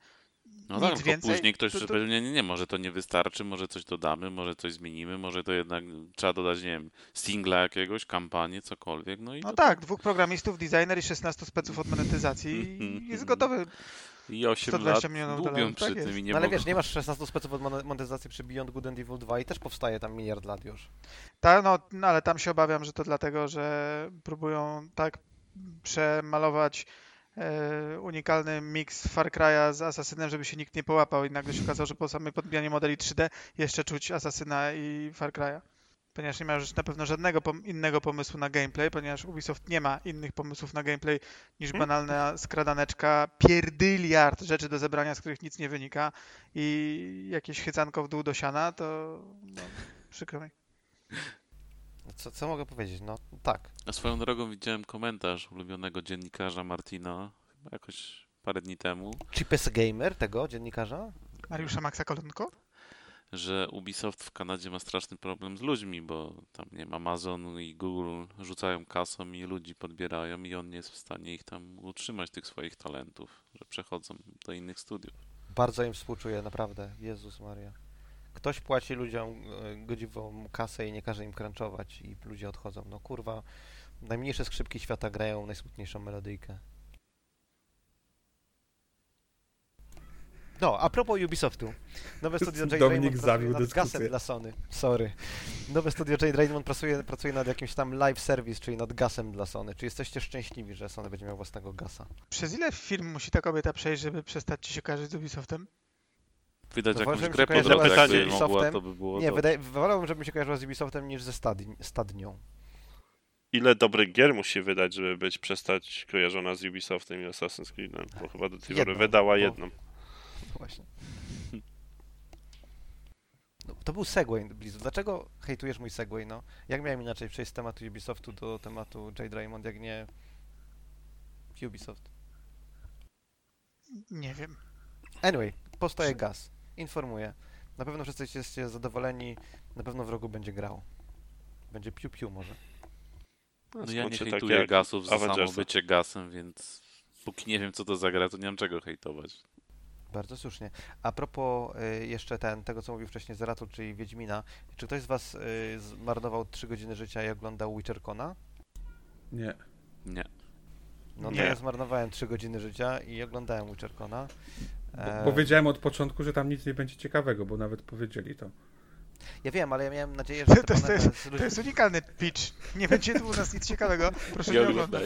No nic tak, więcej. później ktoś to, to, pewnie nie, nie, może to nie wystarczy, może coś dodamy, może coś zmienimy, może to jednak trzeba dodać, nie wiem, singla jakiegoś, kampanię, cokolwiek, no i no to tak, dwóch programistów, designer i 16 speców od monetyzacji i jest gotowy. I 8 120 lat milionów dłubią przy tak tym jest. i nie No ale mogą... wiesz, nie masz 16 speców od mon- monetyzacji przy Beyond Good and Evil 2 i też powstaje tam miliard lat już. Ta, no, no ale tam się obawiam, że to dlatego, że próbują tak przemalować unikalny miks Far Cry'a z Asasynem, żeby się nikt nie połapał i nagle się okazało, że po samej podbijaniu modeli 3D jeszcze czuć Asasyna i Far Cry'a. Ponieważ nie ma już na pewno żadnego pom- innego pomysłu na gameplay, ponieważ Ubisoft nie ma innych pomysłów na gameplay niż Hmm? banalna skradaneczka, pierdyliard rzeczy do zebrania, z których nic nie wynika i jakieś chycanko w dół do siana, to no, przykro mi. Co, co mogę powiedzieć? No tak. A swoją drogą widziałem komentarz ulubionego dziennikarza Martina, chyba jakoś parę dni temu, Cheapest Gamer, tego dziennikarza? Mariusza Maxa Kolonko? że Ubisoft w Kanadzie ma straszny problem z ludźmi, bo tam nie wiem, Amazon i Google rzucają kasą i ludzi podbierają i on nie jest w stanie ich tam utrzymać, tych swoich talentów, że przechodzą do innych studiów. Bardzo im współczuję, naprawdę. Jezus Maria. Ktoś płaci ludziom e, godziwą kasę i nie każe im crunchować i ludzie odchodzą. No kurwa, najmniejsze skrzypki świata grają najsmutniejszą melodyjkę. No, a propos Ubisoftu. Nowe studio Jade Dominik Raymond pracuje nad dyskusję. gasem dla Sony. Sorry. Nowe studio Jade Raymond pracuje, pracuje nad jakimś tam live service, czyli nad gasem dla Sony. Czy jesteście szczęśliwi, że Sony będzie miał własnego gasa? Przez ile film musi ta kobieta przejść, żeby przestać ci się kojarzyć z Ubisoftem? Wydać No jakąś grę że po kojarzyła drodze, się z jakby mogła, to by było Nie, wydaje, wolałbym, żeby mi się kojarzyła z Ubisoftem niż ze stadni, stadnią. Ile dobrych gier musi wydać, żeby być przestać kojarzona z Ubisoftem i Assassin's Creedem? Bo chyba do tej pory Jedną, wydała bo- jedną. Właśnie. No, to był Segway Blizzard. Dlaczego hejtujesz mój Segway, no? Jak miałem inaczej przejść z tematu Ubisoftu do tematu Jade Raymond, jak nie Ubisoft? Nie wiem. Anyway, powstaje gaz. Informuję. Na pewno wszyscy jesteście zadowoleni. Na pewno w rogu będzie grał. Będzie piu-piu może. No ja nie Skończy tak hejtuję jak gasów za samo bycie gasem, więc póki nie wiem co to za gra, to nie mam czego hejtować. Bardzo słusznie. A propos y, jeszcze ten, tego, co mówił wcześniej Zeratul, czyli Wiedźmina. Czy ktoś z was y, zmarnował 3 godziny życia i oglądał Witchercona? Nie. Nie. No to Nie. ja zmarnowałem 3 godziny życia i oglądałem Witchercona. Bo, E, bo wiedziałem od początku, że tam nic nie będzie ciekawego, bo nawet powiedzieli to. Ja wiem, ale ja miałem nadzieję, że To, to, jest, to jest unikalny pitch. Nie będzie tu u nas nic ciekawego. Proszę Nie nie oglądać.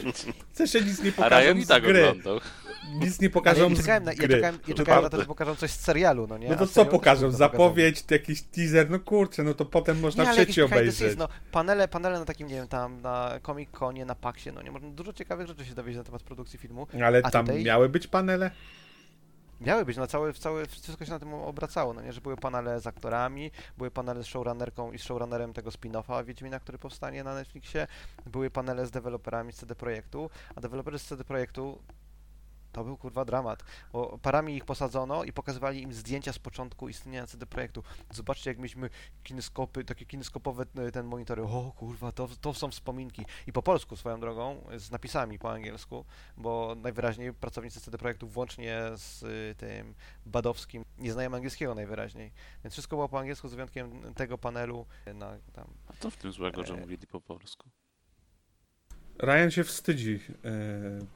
się nic nie A Ryan pokażą i tak gry. oglądał. Nic nie Ale pokażą ja z czekałem, na, ja czekałem, ja To czekałem na to, że pokażą coś z serialu, no nie? No to co pokażą? Zapowiedź, jakiś teaser? No kurczę, no to potem można nie, w ale sieci obejrzeć. no, panele, panele na takim, nie wiem, tam na Comic Conie, na Paxie, no nie, można dużo ciekawych rzeczy się dowiedzieć na temat produkcji filmu. Ale a tam tutaj- miały być panele? Miały być, no całe, całe, wszystko się na tym obracało, no nie, że były panele z aktorami, były panele z showrunnerką i showrunnerem tego spin-offa Wiedźmina, który powstanie na Netflixie, były panele z deweloperami z CD Projektu, a deweloperzy z CD Projektu to był kurwa dramat, bo parami ich posadzono i pokazywali im zdjęcia z początku istnienia CD Projektu. Zobaczcie, jak mieliśmy kineskopy, takie kineskopowe e, ten monitory. O kurwa, to, to są wspominki. I po polsku swoją drogą, z napisami po angielsku, bo najwyraźniej pracownicy CD Projektu włącznie z y, tym Badowskim nie znają angielskiego najwyraźniej. Więc wszystko było po angielsku z wyjątkiem tego panelu na tam. A to w tym złego, że E. mówili po polsku. Ryan się wstydzi e,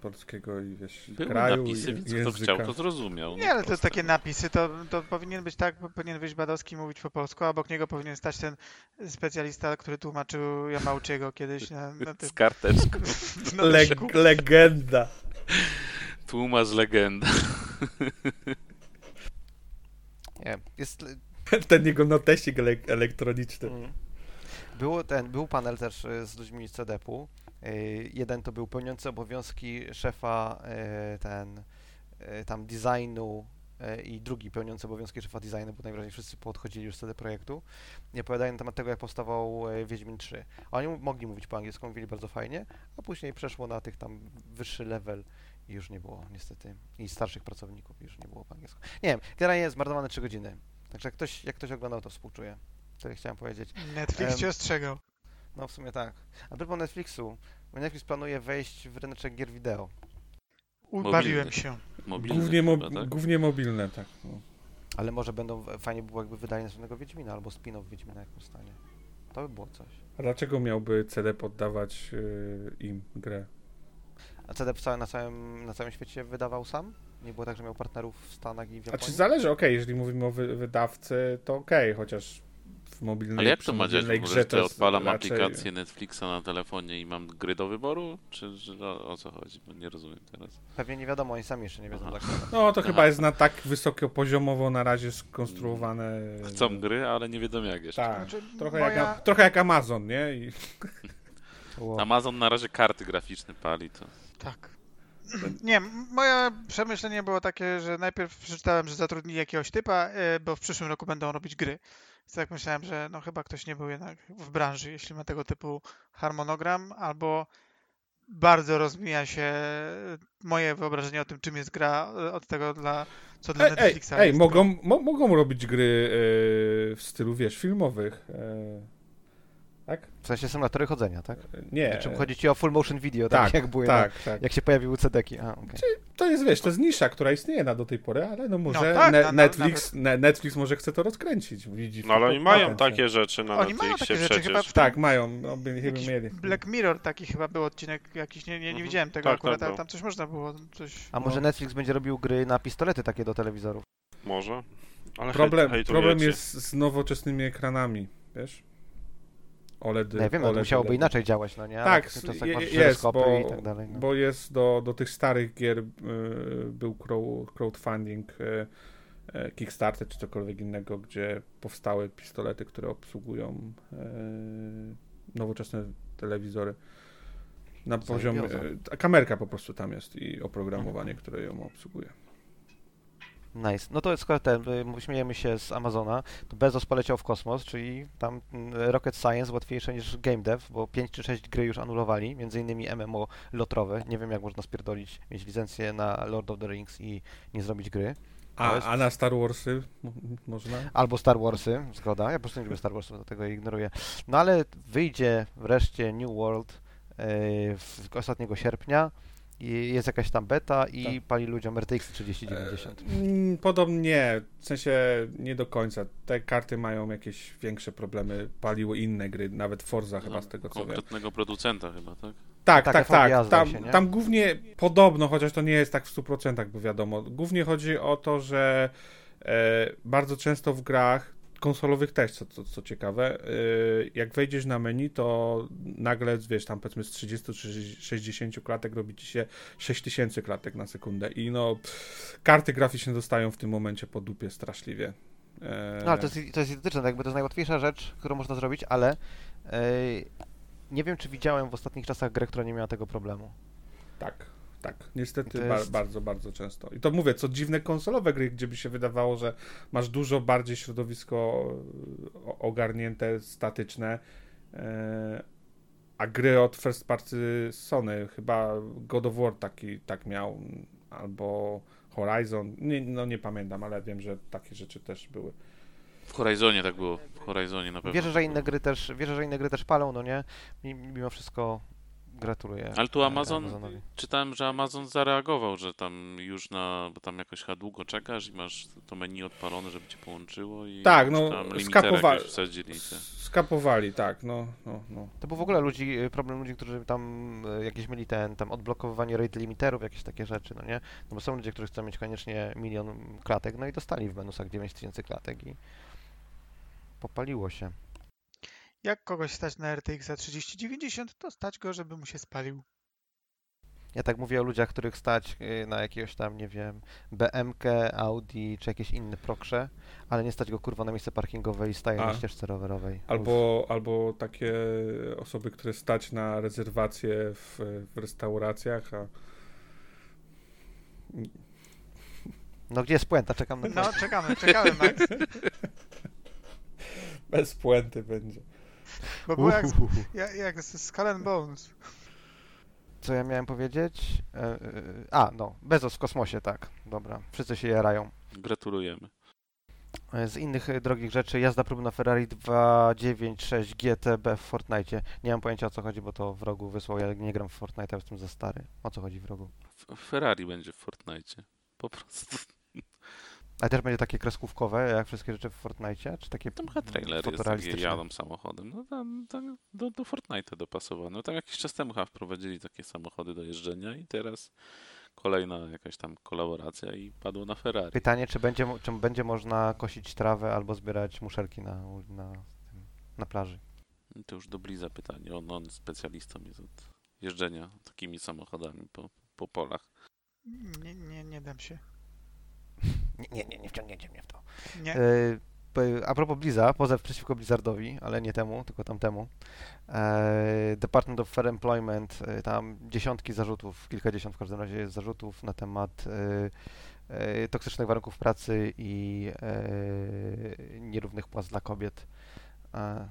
polskiego i wiesz, Były kraju napisy, i więc kto języka. chciał, to zrozumiał. Nie, no ale to proste. takie napisy, to, to powinien być tak, powinien wyjść Badowski mówić po polsku, a obok niego powinien stać ten specjalista, który tłumaczył Yamauchiego kiedyś na, na tym Z karteczką. na Leg legenda. Tłumacz legenda. Nie, jest Ten jego noteścik ele elektroniczny. Mm. Było ten, był panel też y, z ludźmi z CDP-u. Y, Jeden to był pełniący obowiązki szefa y, ten y, tam designu i drugi pełniący obowiązki szefa designu, bo najwyraźniej wszyscy podchodzili już CD Projektu. Nie opowiadają na temat tego, jak powstawał Wiedźmin 3. Oni mogli mówić po angielsku, mówili bardzo fajnie, a później przeszło na tych tam wyższy level i już nie było niestety. I starszych pracowników już nie było po angielsku. Nie wiem, generalnie zmarnowane 3 godziny. Także jak ktoś, jak ktoś oglądał, to współczuję. Tyle chciałem powiedzieć. Netflix Em, cię ostrzegał. No w sumie tak. A propos Netflixu, Netflix planuje wejść w ryneczek gier wideo. Ubawiłem się. Mobilny Głównie, mo chyba, tak? głównie mobilne, tak. No. Ale może będą, fajnie by było jakby wydali następnego Wiedźmina, albo spin-off Wiedźmina jak powstanie. To by było coś. A dlaczego miałby CD poddawać y, im grę? A CD na, całym, na całym świecie wydawał sam? Nie było tak, że miał partnerów w Stanach i w A Japonii? czy zależy, okej, jeżeli mówimy o wy wydawcy, to okej, chociaż w mobilnej, Ale jak to ma ogóle, grze że to odpalam raczej... aplikację Netflixa na telefonie i mam gry do wyboru? Czy że, o, o co chodzi? Bo nie rozumiem teraz. Pewnie nie wiadomo, oni sami jeszcze nie wiedzą tak. No to Aha. chyba jest na tak wysokopoziomowo na razie skonstruowane. Chcą gry, ale nie wiedzą jak jeszcze. Tak, Znaczy, trochę, moja- jak, trochę jak Amazon, nie? I. Amazon na razie karty graficzne pali, to Tak. Nie, moje przemyślenie było takie, że najpierw przeczytałem, że zatrudnili jakiegoś typa, e, bo w przyszłym roku będą robić gry. Więc tak myślałem, że no chyba ktoś nie był jednak w branży, jeśli ma tego typu harmonogram, albo bardzo rozmija się moje wyobrażenie o tym, czym jest gra, e, od tego, dla, co dla Ej, ej, Netflixa ej jest mogą, mo, mogą robić gry e, w stylu, wiesz, filmowych. E, tak? W sensie symulatory chodzenia, tak? Nie. Czym chodzi ci o full motion video, tak, Tak, jak były, na, tak, tak. jak się pojawiły CD-ki. A, okej. To jest, wiesz, to jest nisza, która istnieje na do tej pory, ale no może No tak, ne- na- na- Netflix, ne- Netflix może chce to rozkręcić. Widzi No ale oni mają takie rzeczy na Oni mają Netflixie takie rzeczy, przecież. chyba w Tak, mają, no, by, chyba mieli. Black Mirror taki chyba był odcinek jakiś, nie, nie, nie Mhm. widziałem tego Tak, akurat, tak ale tam coś można było, coś... A może No. Netflix będzie robił gry na pistolety takie do telewizorów? Może. Ale Problem, hej, problem jest z nowoczesnymi ekranami, wiesz? OLED. Wiem, no to OLED, musiałoby OLED. inaczej działać, no nie? Tak, je- jest, bo, i tak dalej. No. bo jest do, do tych starych gier y, był crow- crowdfunding, y, y, Kickstarter czy cokolwiek innego, gdzie powstały pistolety, które obsługują y, nowoczesne telewizory. Na poziomie. Y, kamerka po prostu tam jest i oprogramowanie, które ją obsługuje. Nice. No to skoro ten, y, śmiejemy się z Amazona, to Bezos poleciał w kosmos, czyli tam mm, rocket science łatwiejsze niż game dev, bo 5 czy 6 gry już anulowali, między innymi MMO lotrowe. Nie wiem jak można spierdolić, mieć licencję na Lord of the Rings i nie zrobić gry. A, jest- a na Star Warsy mo- można? Albo Star Warsy, zgoda. Ja po prostu nie lubię Star Warsów, dlatego je ignoruję. No ale wyjdzie wreszcie New World yy, w ostatniego sierpnia jest jakaś tam beta i Tak. pali ludziom RTX 3090. Mm, Podobnie nie, w sensie nie do końca. Te karty mają jakieś większe problemy, paliły inne gry, nawet Forza chyba z tego co wiem. Konkretnego producenta chyba, tak? Tak, Tak, tak, tak. Tam, się, tam głównie podobno, chociaż to nie jest tak w 100%, bo wiadomo. Głównie chodzi o to, że e, bardzo często w grach konsolowych też, co, co, co ciekawe, e, jak wejdziesz na menu, to nagle, wiesz, tam powiedzmy z 30 czy 60 klatek robi ci się 6000 klatek na sekundę i no, karty graficzne dostają w tym momencie po dupie straszliwie. E, No ale to jest, to jest identyczne, jakby to jest najłatwiejsza rzecz, którą można zrobić, ale yy, nie wiem, czy widziałem w ostatnich czasach grę, która nie miała tego problemu. Tak, tak. Niestety jest- bardzo, bardzo często. I to mówię, co dziwne konsolowe gry, gdzie by się wydawało, że masz dużo bardziej środowisko o- ogarnięte, statyczne. e, A gry od first party Sony, chyba God of War taki tak miał, albo Horizon, nie, no nie pamiętam, ale wiem, że takie rzeczy też były. W Horizonie tak było. W Horizonie na pewno. Wierzę, że tak inne gry też, wierzę, że inne gry też palą, no nie? Mi- Mimo wszystko gratuluję. Ale tu e, Amazon, Amazonowi. czytałem, że Amazon zareagował, że tam już na, bo tam jakoś chyba długo czekasz i masz to menu odpalone, żeby cię połączyło i Tak, no, tam skapowali. wsadzili. te- Skapowali, tak, no, no, no. To był w ogóle ludzi, y, problem ludzi, którzy tam y, jakieś mieli ten, tam odblokowywanie rate limiterów, jakieś takie rzeczy, no nie? No bo są ludzie, którzy chcą mieć koniecznie milion klatek, no i dostali w menusach 9000 klatek i popaliło się. Jak kogoś stać na RTX 3090, to stać go, żeby mu się spalił. Ja tak mówię o ludziach, których stać y, na jakiegoś tam, nie wiem, BMK, Audi czy jakieś inne prokrze, ale nie stać go kurwa na miejsce parkingowe i staje A. na ścieżce rowerowej. Albo, albo takie osoby, które stać na rezerwacje w, w restauracjach, a No gdzie jest puenta? Czekam na No, czekamy, czekamy, Max. bez puenty będzie. Bo było jak, jak, jak z Skull and Bones. Co ja miałem powiedzieć? E, e, a, no, Bezos w kosmosie, tak. Dobra, wszyscy się jarają. Gratulujemy. E, Z innych e, drogich rzeczy, jazda próbna Ferrari 296 GTB w Fortnite. Nie mam pojęcia o co chodzi, bo to wrogu wysłał. Ja nie gram w Fortnite, jestem za stary. O co chodzi wrogu? F- Ferrari będzie w Fortnite. Po prostu. A też będzie takie kreskówkowe, jak wszystkie rzeczy w Fortnite? Czy takie Tam chyba trailer jest, takie fotorealistyczne? jadą samochodem. No tam, tam do, do Fortnite'a dopasowane. No tam jakiś czas temu chyba wprowadzili takie samochody do jeżdżenia i teraz kolejna jakaś tam kolaboracja i padło na Ferrari. Pytanie, czy będzie, czy będzie można kosić trawę albo zbierać muszelki na, na, na plaży? To już do Bliza pytanie. On, on specjalistą jest od jeżdżenia takimi samochodami po, po polach. Nie, nie, nie dam się. Nie, nie, nie, nie wciągnięcie mnie w to. Nie. E, A propos Bliza, pozew przeciwko Blizzardowi, ale nie temu, tylko tamtemu. E, Department of Fair Employment, e, tam dziesiątki zarzutów, kilkadziesiąt w każdym razie zarzutów na temat toksycznych warunków pracy i nierównych płac dla kobiet.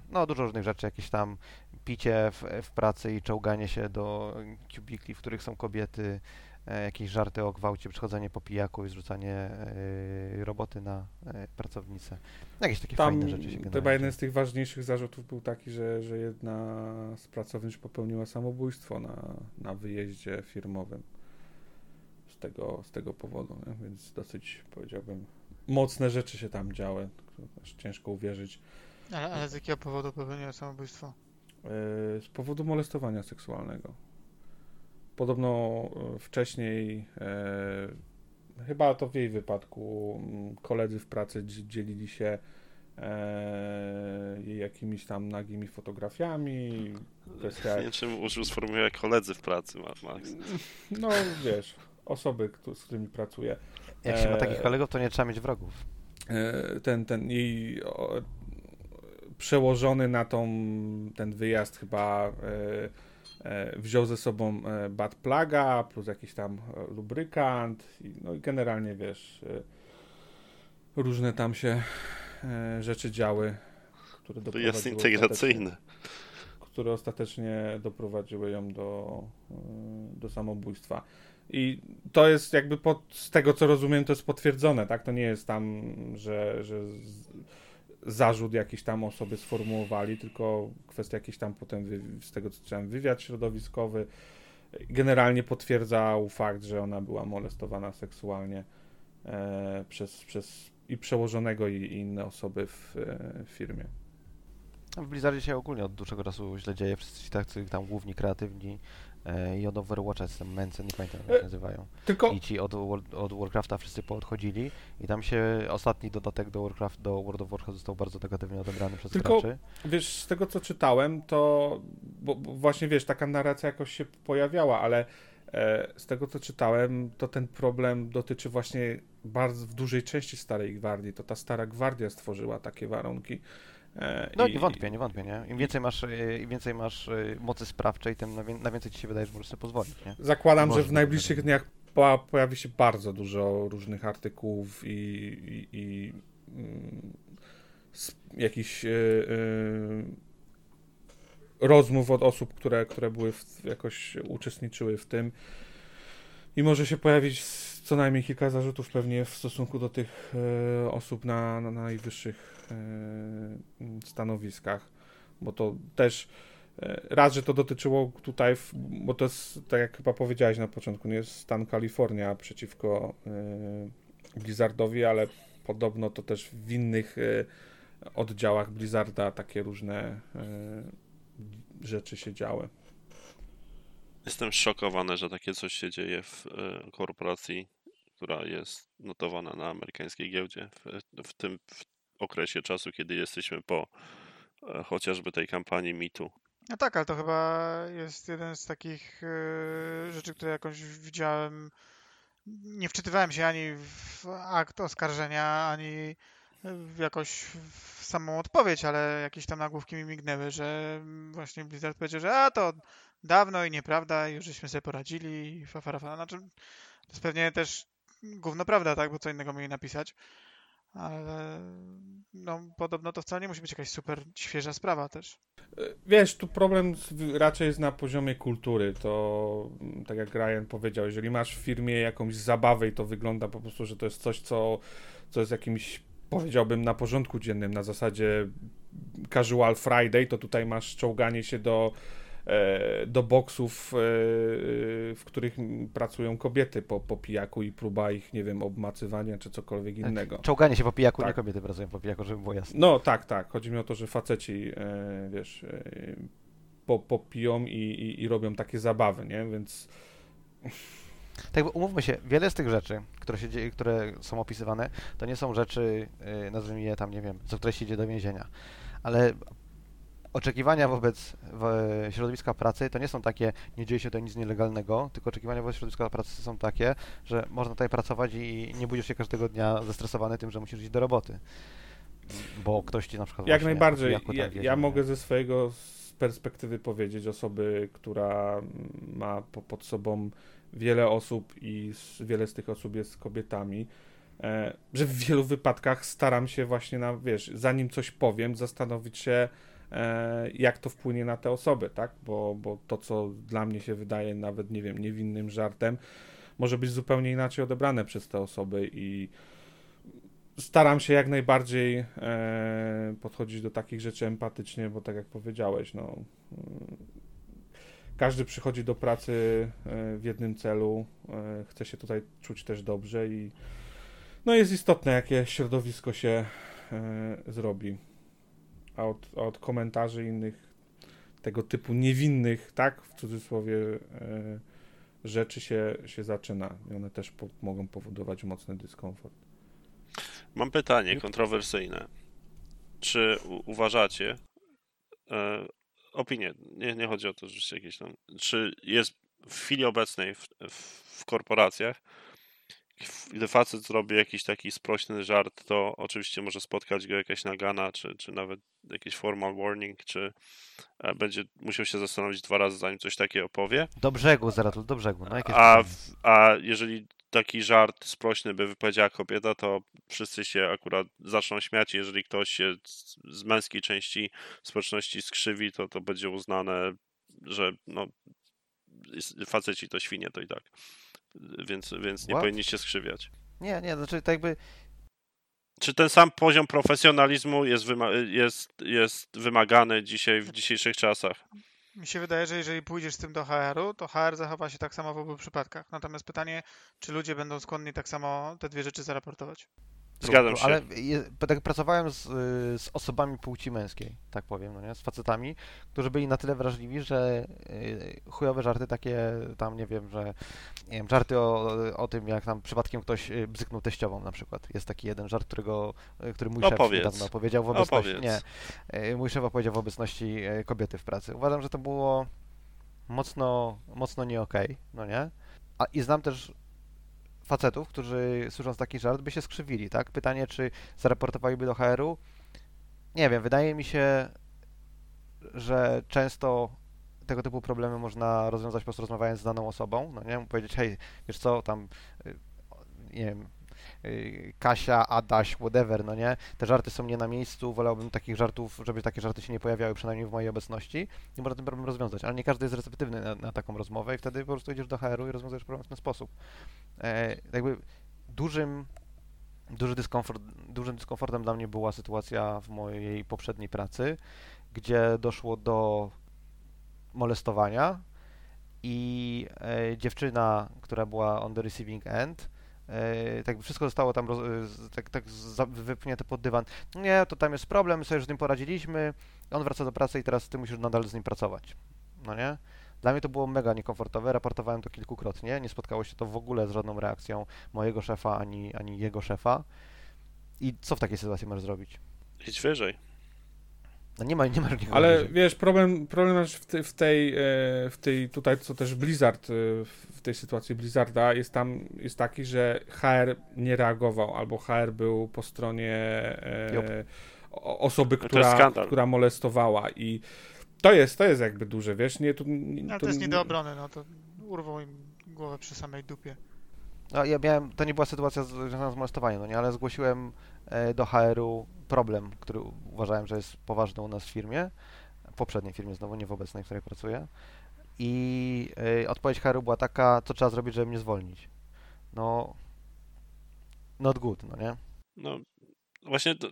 No, dużo różnych rzeczy, jakieś tam picie w, w pracy i czołganie się do kubikli, w których są kobiety, jakieś żarty o gwałcie, przychodzenie po pijaku i zrzucanie e, roboty na e, pracownicę. Jakieś takie Tam fajne rzeczy się chyba generalnie jeden z tych ważniejszych zarzutów był taki, że, że jedna z pracownic popełniła samobójstwo na, na wyjeździe firmowym z tego, z tego powodu, nie? więc dosyć powiedziałbym mocne rzeczy się tam działy, aż ciężko uwierzyć. Ale, ale z jakiego powodu popełniłem samobójstwo? E, z powodu molestowania seksualnego. Podobno e, wcześniej, e, chyba to w jej wypadku, m, koledzy w pracy dzi- dzielili się e, jej jakimiś tam nagimi fotografiami. Kwestia, Nie wiem, czym użył sformułowania koledzy w pracy, Ma- Max. no wiesz, osoby, z którymi pracuje. Jak się ma e, takich kolegów, to nie trzeba mieć wrogów. E, ten, ten jej przełożony na tą, ten wyjazd chyba wziął ze sobą e, bad plaga plus jakiś tam e, lubrykant no i generalnie wiesz e, różne tam się e, rzeczy działy, które To jest integracyjny. które ostatecznie doprowadziły ją do, e, do samobójstwa. I to jest jakby pod, z tego co rozumiem, to jest potwierdzone, tak? To nie jest tam, że, że zarzut jakiś tam o sobie sformułowali, tylko kwestia jakiś tam potem, wy, z tego co czytałem, wywiad środowiskowy generalnie potwierdzał fakt, że ona była molestowana seksualnie e, przez, przez i przełożonego i, i inne osoby w e, firmie. W Blizzardzie się ogólnie od dłuższego czasu źle dzieje. Wszyscy ci tacy tam główni kreatywni i od Overwatcha jestem Męce, nie pamiętam jak E, się nazywają. Tylko I ci od, od Warcrafta wszyscy poodchodzili i tam się ostatni dodatek do Warcraft, do World of Warcraft został bardzo negatywnie odebrany przez Tylko- graczy. wiesz, z tego co czytałem, to bo, bo właśnie wiesz, taka narracja jakoś się pojawiała, ale e, z tego co czytałem, to ten problem dotyczy właśnie bardzo w dużej części Starej Gwardii. To ta Stara Gwardia stworzyła takie warunki. E, No i- nie wątpię, nie wątpię, nie? Im więcej masz, e, im więcej masz e, mocy sprawczej, tym na, na więcej ci się wydaje, że możesz sobie pozwolić, nie? Zakładam, że Można w najbliższych tak. dniach po, pojawi się bardzo dużo różnych artykułów i, i, i mm, jakichś rozmów od osób, które, które były w, jakoś uczestniczyły w tym. I może się pojawić co najmniej kilka zarzutów pewnie w stosunku do tych e, osób na, na najwyższych e, stanowiskach, bo to też e, raz, że to dotyczyło tutaj, w, bo to jest, tak jak chyba powiedziałeś na początku, nie jest stan Kalifornia przeciwko e, Blizzardowi, ale podobno to też w innych e, oddziałach Blizzarda takie różne e, rzeczy się działy. Jestem szokowany, że takie coś się dzieje w korporacji, która jest notowana na amerykańskiej giełdzie w, w tym w okresie czasu, kiedy jesteśmy po e, chociażby tej kampanii mitu. No tak, ale to chyba jest jeden z takich e, rzeczy, które jakąś widziałem. Nie wczytywałem się ani w akt oskarżenia, ani w jakoś w samą odpowiedź, ale jakieś tam nagłówki mi mignęły, że właśnie Blizzard powiedział, że a to dawno i nieprawda, już żeśmy sobie poradzili i fa, fa, fa. Znaczy, to jest pewnie też gówno prawda, tak, bo co innego mieli napisać. Ale no, podobno to wcale nie musi być jakaś super świeża sprawa też. Wiesz, tu problem raczej jest na poziomie kultury. To mm, tak jak Ryan powiedział, jeżeli masz w firmie jakąś zabawę i to wygląda po prostu, że to jest coś, co, co jest jakimś, powiedziałbym, na porządku dziennym, na zasadzie casual Friday, to tutaj masz czołganie się do, e, do boksów, e, w których pracują kobiety po, po pijaku i próba ich, nie wiem, obmacywania czy cokolwiek innego. Czołganie się po pijaku, nie Tak. kobiety pracują po pijaku, żeby było jasne. No tak, tak. Chodzi mi o to, że faceci, e, wiesz, e, po, popiją i, i, i robią takie zabawy, nie? Więc Tak, bo umówmy się, wiele z tych rzeczy, które, się dzieje, które są opisywane, to nie są rzeczy, nazwijmy je tam, nie wiem, za które się idzie do więzienia. Ale oczekiwania wobec środowiska pracy to nie są takie, nie dzieje się tutaj nic nielegalnego, tylko oczekiwania wobec środowiska pracy są takie, że można tutaj pracować i nie budzisz się każdego dnia zestresowany tym, że musisz iść do roboty. Bo ktoś ci na przykład jak najbardziej. Ja, ja nie? mogę ze swojego z perspektywy powiedzieć, osoby, która ma po, pod sobą wiele osób i wiele z tych osób jest kobietami, e, że w wielu wypadkach staram się właśnie na, wiesz, zanim coś powiem, zastanowić się, jak to wpłynie na te osoby, tak? Bo, bo to, co dla mnie się wydaje nawet, nie wiem, niewinnym żartem, może być zupełnie inaczej odebrane przez te osoby i staram się jak najbardziej e, podchodzić do takich rzeczy empatycznie, bo tak jak powiedziałeś, no każdy przychodzi do pracy e, w jednym celu, e, chce się tutaj czuć też dobrze i no jest istotne, jakie środowisko się e, zrobi. A od, od komentarzy innych tego typu niewinnych, tak, w cudzysłowie, e, rzeczy się, się zaczyna i one też po, mogą powodować mocny dyskomfort. Mam pytanie kontrowersyjne. Czy uważacie, e, opinię, nie, nie chodzi o to, że jakieś tam, czy jest w chwili obecnej w, w, w korporacjach, gdy facet zrobi jakiś taki sprośny żart, to oczywiście może spotkać go jakaś nagana, czy, czy nawet jakiś formal warning, czy e, będzie musiał się zastanowić dwa razy, zanim coś takiego powie. Do brzegu, Zeratul, do brzegu. No, A, w, a jeżeli taki żart sprośny by wypowiedziała kobieta, to wszyscy się akurat zaczną śmiać. Jeżeli ktoś się z, z męskiej części społeczności skrzywi, to to będzie uznane, że no, faceci to świnie, to i tak. Więc, więc nie What? powinni się skrzywiać. Nie, nie, znaczy tak jakby Czy ten sam poziom profesjonalizmu jest, wyma- jest, jest wymagany dzisiaj w dzisiejszych czasach? Mi się wydaje, że jeżeli pójdziesz z tym do HR-u, to HR zachowa się tak samo w obu przypadkach. Natomiast pytanie, czy ludzie będą skłonni tak samo te dwie rzeczy zaraportować. Zgadzam się. Ale tak pracowałem z, z osobami płci męskiej, tak powiem, no nie? z facetami, którzy byli na tyle wrażliwi, że y, chujowe żarty takie tam, nie wiem, że nie wiem, żarty o, o tym, jak tam przypadkiem ktoś y, bzyknął teściową na przykład. Jest taki jeden żart, którego, y, który mój szef Opowiedz. niedawno opowiedział w obecności, Opowiedz. nie, mój szef opowiedział w obecności kobiety w pracy. Uważam, że to było mocno, mocno nie okej, no nie? A, I znam też facetów, którzy słysząc taki żart by się skrzywili, tak? Pytanie, czy zaraportowaliby do HR-u? Nie wiem, wydaje mi się, że często tego typu problemy można rozwiązać po prostu rozmawiając z daną osobą, no nie? Powiedzieć, hej, wiesz co, tam, y, nie wiem, Kasia, Adaś, whatever, no nie? Te żarty są nie na miejscu, wolałbym takich żartów, żeby takie żarty się nie pojawiały przynajmniej w mojej obecności i można ten problem rozwiązać, ale nie każdy jest receptywny na, na taką rozmowę i wtedy po prostu idziesz do HR-u i rozwiązujesz problem w ten sposób. E, jakby dużym, duży dyskomfort, dużym dyskomfortem dla mnie była sytuacja w mojej poprzedniej pracy, gdzie doszło do molestowania i e, dziewczyna, która była on the receiving end, tak wszystko zostało tam roz, z- tak, tak wypchnięte pod dywan. Nie, to tam jest problem, sobie już z tym poradziliśmy, on wraca do pracy i teraz ty musisz nadal z nim pracować. No nie? Dla mnie to było mega niekomfortowe, raportowałem to kilkukrotnie, nie spotkało się to w ogóle z żadną reakcją mojego szefa ani, ani jego szefa. I co w takiej sytuacji możesz zrobić? Idź wyżej. No nie ma, nie ma Ale bliżej. wiesz, problem, problem w, tej- w, tej, e, w tej, tutaj co też Blizzard, e, w tej sytuacji Blizzarda jest tam, jest taki, że HR nie reagował, albo HR był po stronie e, osoby, to która, która molestowała i to jest, to jest jakby duże, wiesz, nie, tu, nie, Ale tu to jest nie do obrony, no to urwą im głowę przy samej dupie. No, ja miałem, to nie była sytuacja związana z molestowaniem, no nie, ale zgłosiłem e, do HR-u problem, który uważałem, że jest poważny u nas w firmie, w poprzedniej firmie znowu, nie w obecnej, w której pracuję. I e, odpowiedź HR-u była taka, co trzeba zrobić, żeby mnie zwolnić. No, not good, no nie? No, właśnie to,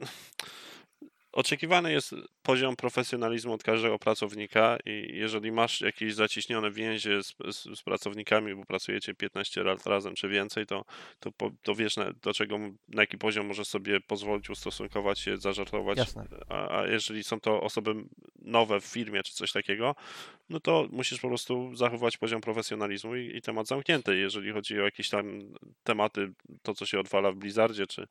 oczekiwany jest poziom profesjonalizmu od każdego pracownika i jeżeli masz jakieś zaciśnione więzie z, z, z pracownikami, bo pracujecie 15 lat razem czy więcej, to, to, to wiesz na, do czego, na jaki poziom możesz sobie pozwolić ustosunkować się, zażartować. A, a jeżeli są to osoby nowe w firmie czy coś takiego, no to musisz po prostu zachować poziom profesjonalizmu i, i temat zamknięty. Jeżeli chodzi o jakieś tam tematy, to co się odwala w Blizzardzie, czy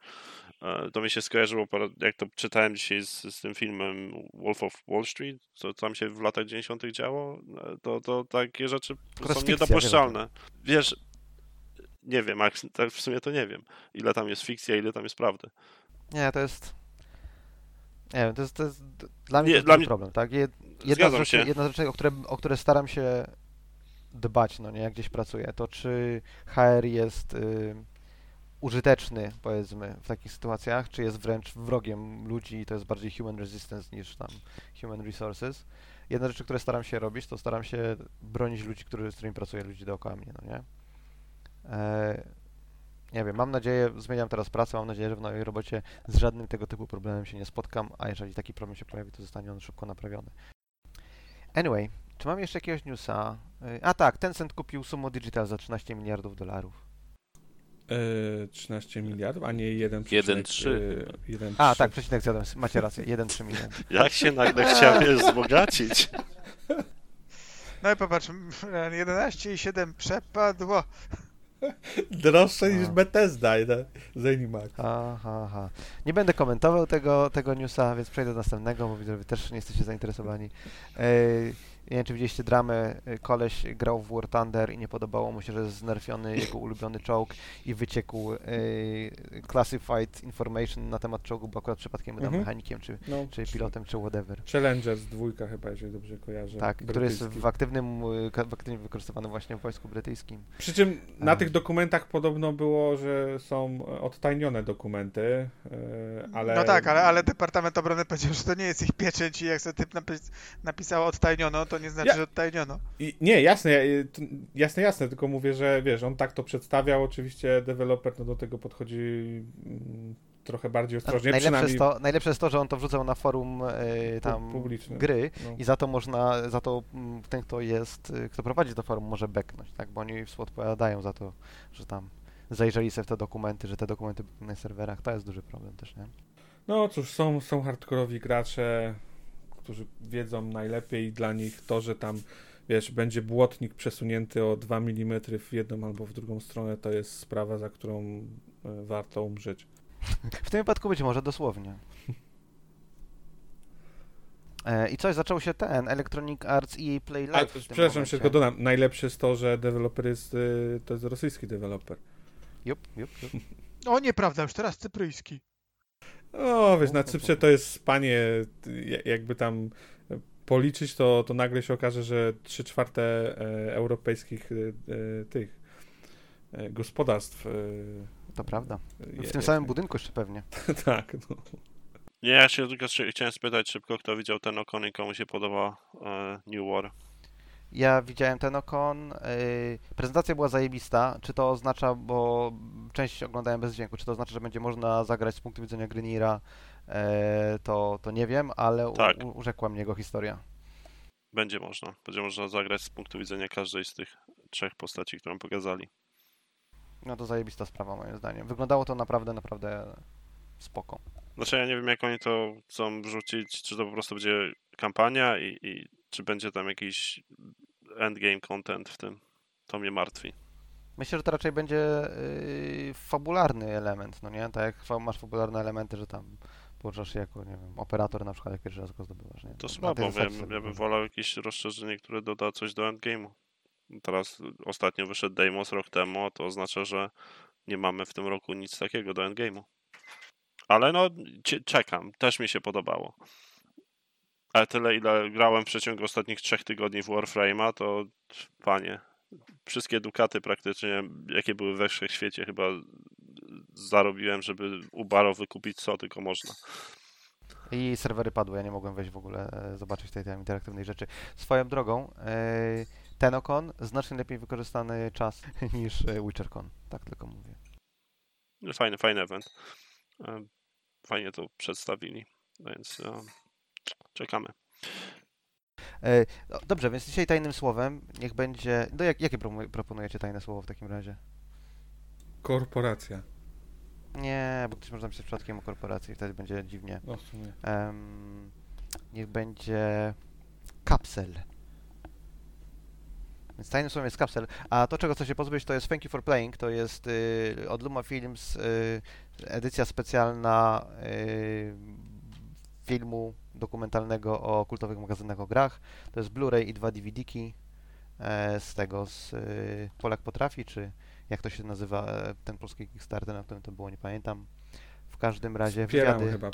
e, to mi się skojarzyło, jak to czytałem dzisiaj z, z tym filmem Wolf of Wall Street, co tam się w latach 90. działo, e, to, to takie rzeczy jest są niedopuszczalne. Wiesz, nie wiem, jak, tak w sumie to nie wiem, ile tam jest fikcja, ile tam jest prawdy. Nie, to jest... Nie wiem, to jest, to jest dla mnie Nie, dla mnie- problem, tak? Jed- Jedna z, rzeczy, jedna z rzeczy, o które, o które staram się dbać, no nie, jak gdzieś pracuję, to czy HR jest y, użyteczny, powiedzmy, w takich sytuacjach, czy jest wręcz wrogiem ludzi i to jest bardziej human resistance niż tam human resources. Jedna z rzeczy, które staram się robić, to staram się bronić ludzi, którzy, z którymi pracuję, ludzi dookoła mnie, no nie? E, nie wiem, mam nadzieję, zmieniam teraz pracę, mam nadzieję, że w nowej robocie z żadnym tego typu problemem się nie spotkam, a jeżeli taki problem się pojawi, to zostanie on szybko naprawiony. Anyway, czy mam jeszcze jakiegoś newsa? Y, A tak, Tencent kupił Sumo Digital za 13 miliardów dolarów. E, 13 miliardów, a nie 1, 1,3 1, A, tak, przecinek zjadłem, macie rację, 1,3 miliard. Jak się nagle chciałem wzbogacić? No i popatrz, 11,7 przepadło. Droższe niż. Bethesda, nie? Zenimax. Ha, ha, ha. Nie będę komentował tego, tego newsa, więc przejdę do następnego, bo widzę, że wy też nie jesteście zainteresowani. E, Nie wiem, czy widzieliście dramę, y, koleś grał w War Thunder i nie podobało mu się, że jest znerfiony jego ulubiony czołg i wyciekł y, classified information na temat czołgu, bo akurat przypadkiem był Mhm. mechanikiem, czy, No, czy pilotem, czy whatever. Challengers dwójka chyba, jeżeli dobrze kojarzę. Tak, który jest brytyjski. w aktywnym, y, w aktywnie wykorzystywany właśnie w wojsku brytyjskim. Przy czym na A. tych dokumentach podobno było, że są odtajnione dokumenty, e, ale... No tak, ale, ale Departament Obrony powiedział, że to nie jest ich pieczęć i jak sobie typ napis, napisał odtajniono, to nie znaczy, Ja- że odtajniono. I, nie, jasne, ja- y, jasne, jasne, tylko mówię, że wiesz, on tak to przedstawiał, oczywiście deweloper no, do tego podchodzi mm, trochę bardziej ostrożnie, Najlepsze przynajmniej jest, to, najlepsze jest to, że on to wrzucał na forum y, tam publiczne. gry no. i za to można, za to mm, ten, kto jest, y, kto prowadzi to forum może beknąć, tak, bo oni współodpowiadają za to, że tam zajrzeli sobie w te dokumenty, że te dokumenty były na serwerach, to jest duży problem też, nie? No cóż, są, są hardkorowi gracze, którzy wiedzą najlepiej i dla nich to, że tam wiesz, będzie błotnik przesunięty o 2 mm w jedną albo w drugą stronę, to jest sprawa, za którą e, warto umrzeć. W tym wypadku być może dosłownie. E, I coś, zaczął się ten Electronic Arts EA Play A, Live w tym przepraszam, jeszcze tylko dodam, najlepsze jest to, że deweloper jest, y, to jest rosyjski deweloper. Jup, jup, jup. O, nieprawda, już teraz cypryjski. O, wiesz, na Cyprze to jest panie, jakby tam policzyć, to, to nagle się okaże, że 3 czwarte e, europejskich y, tych e, gospodarstw. To prawda. je- W tym samym budynku jeszcze pewnie. tak, no. Nie, ja się tylko chciałem spytać szybko, kto widział ten okon i komu się podoba e, New War. Ja widziałem ten okon. Yy, prezentacja była zajebista. Czy to oznacza, bo część oglądałem bez dźwięku, czy to oznacza, że będzie można zagrać z punktu widzenia Greniera, e, to, to nie wiem, ale Tak. u, urzekła mnie jego historia. Będzie można. Będzie można zagrać z punktu widzenia każdej z tych trzech postaci, którą pokazali. No to zajebista sprawa moim zdaniem. Wyglądało to naprawdę, naprawdę spoko. Znaczy ja nie wiem jak oni to chcą wrzucić, czy to po prostu będzie kampania i, i czy będzie tam jakiś endgame content w tym. To mnie martwi. Myślę, że to raczej będzie yy, fabularny element, no nie? Tak jak masz fabularne elementy, że tam poruczasz się jako, nie wiem, operator na przykład, jak pierwszy raz go zdobywasz, nie? To słabo, ja, ja bym wolał jakieś rozszerzenie, które doda coś do endgame'u. Teraz ostatnio wyszedł Deimos rok temu, a to oznacza, że nie mamy w tym roku nic takiego do endgame'u. Ale no, czekam, też mi się podobało. Ale tyle, ile grałem w przeciągu ostatnich trzech tygodni w Warframe'a, to panie, wszystkie dukaty praktycznie, jakie były we wszechświecie, chyba zarobiłem, żeby u Baro wykupić co tylko można. I serwery padły, ja nie mogłem wejść w ogóle, e, zobaczyć tej tam interaktywnej rzeczy. Swoją drogą, e, Tenokon znacznie lepiej wykorzystany czas niż e, WitcherCon, tak tylko mówię. Fajny, fajny event. Fajnie to przedstawili, więc em, czekamy. E, no, dobrze, więc dzisiaj tajnym słowem niech będzie... No jak, jakie proponujecie tajne słowo w takim razie? Korporacja. Nie, bo ktoś może napisać przypadkiem o korporacji, wtedy będzie dziwnie. No w sumie. Em, niech będzie kapsel. Więc tajnym słowem jest kapsel. A to, czego chcę się pozbyć, to jest Thank You for Playing. To jest y, od Luma Films y, edycja specjalna y, filmu dokumentalnego o kultowych magazynach o grach. To jest Blu-ray i dwa DVD-ki e, z tego, z y, Polak Potrafi, czy jak to się nazywa, e, ten polski Kickstarter, na którym to było, nie pamiętam. W każdym razie Wspieram wywiady... chyba.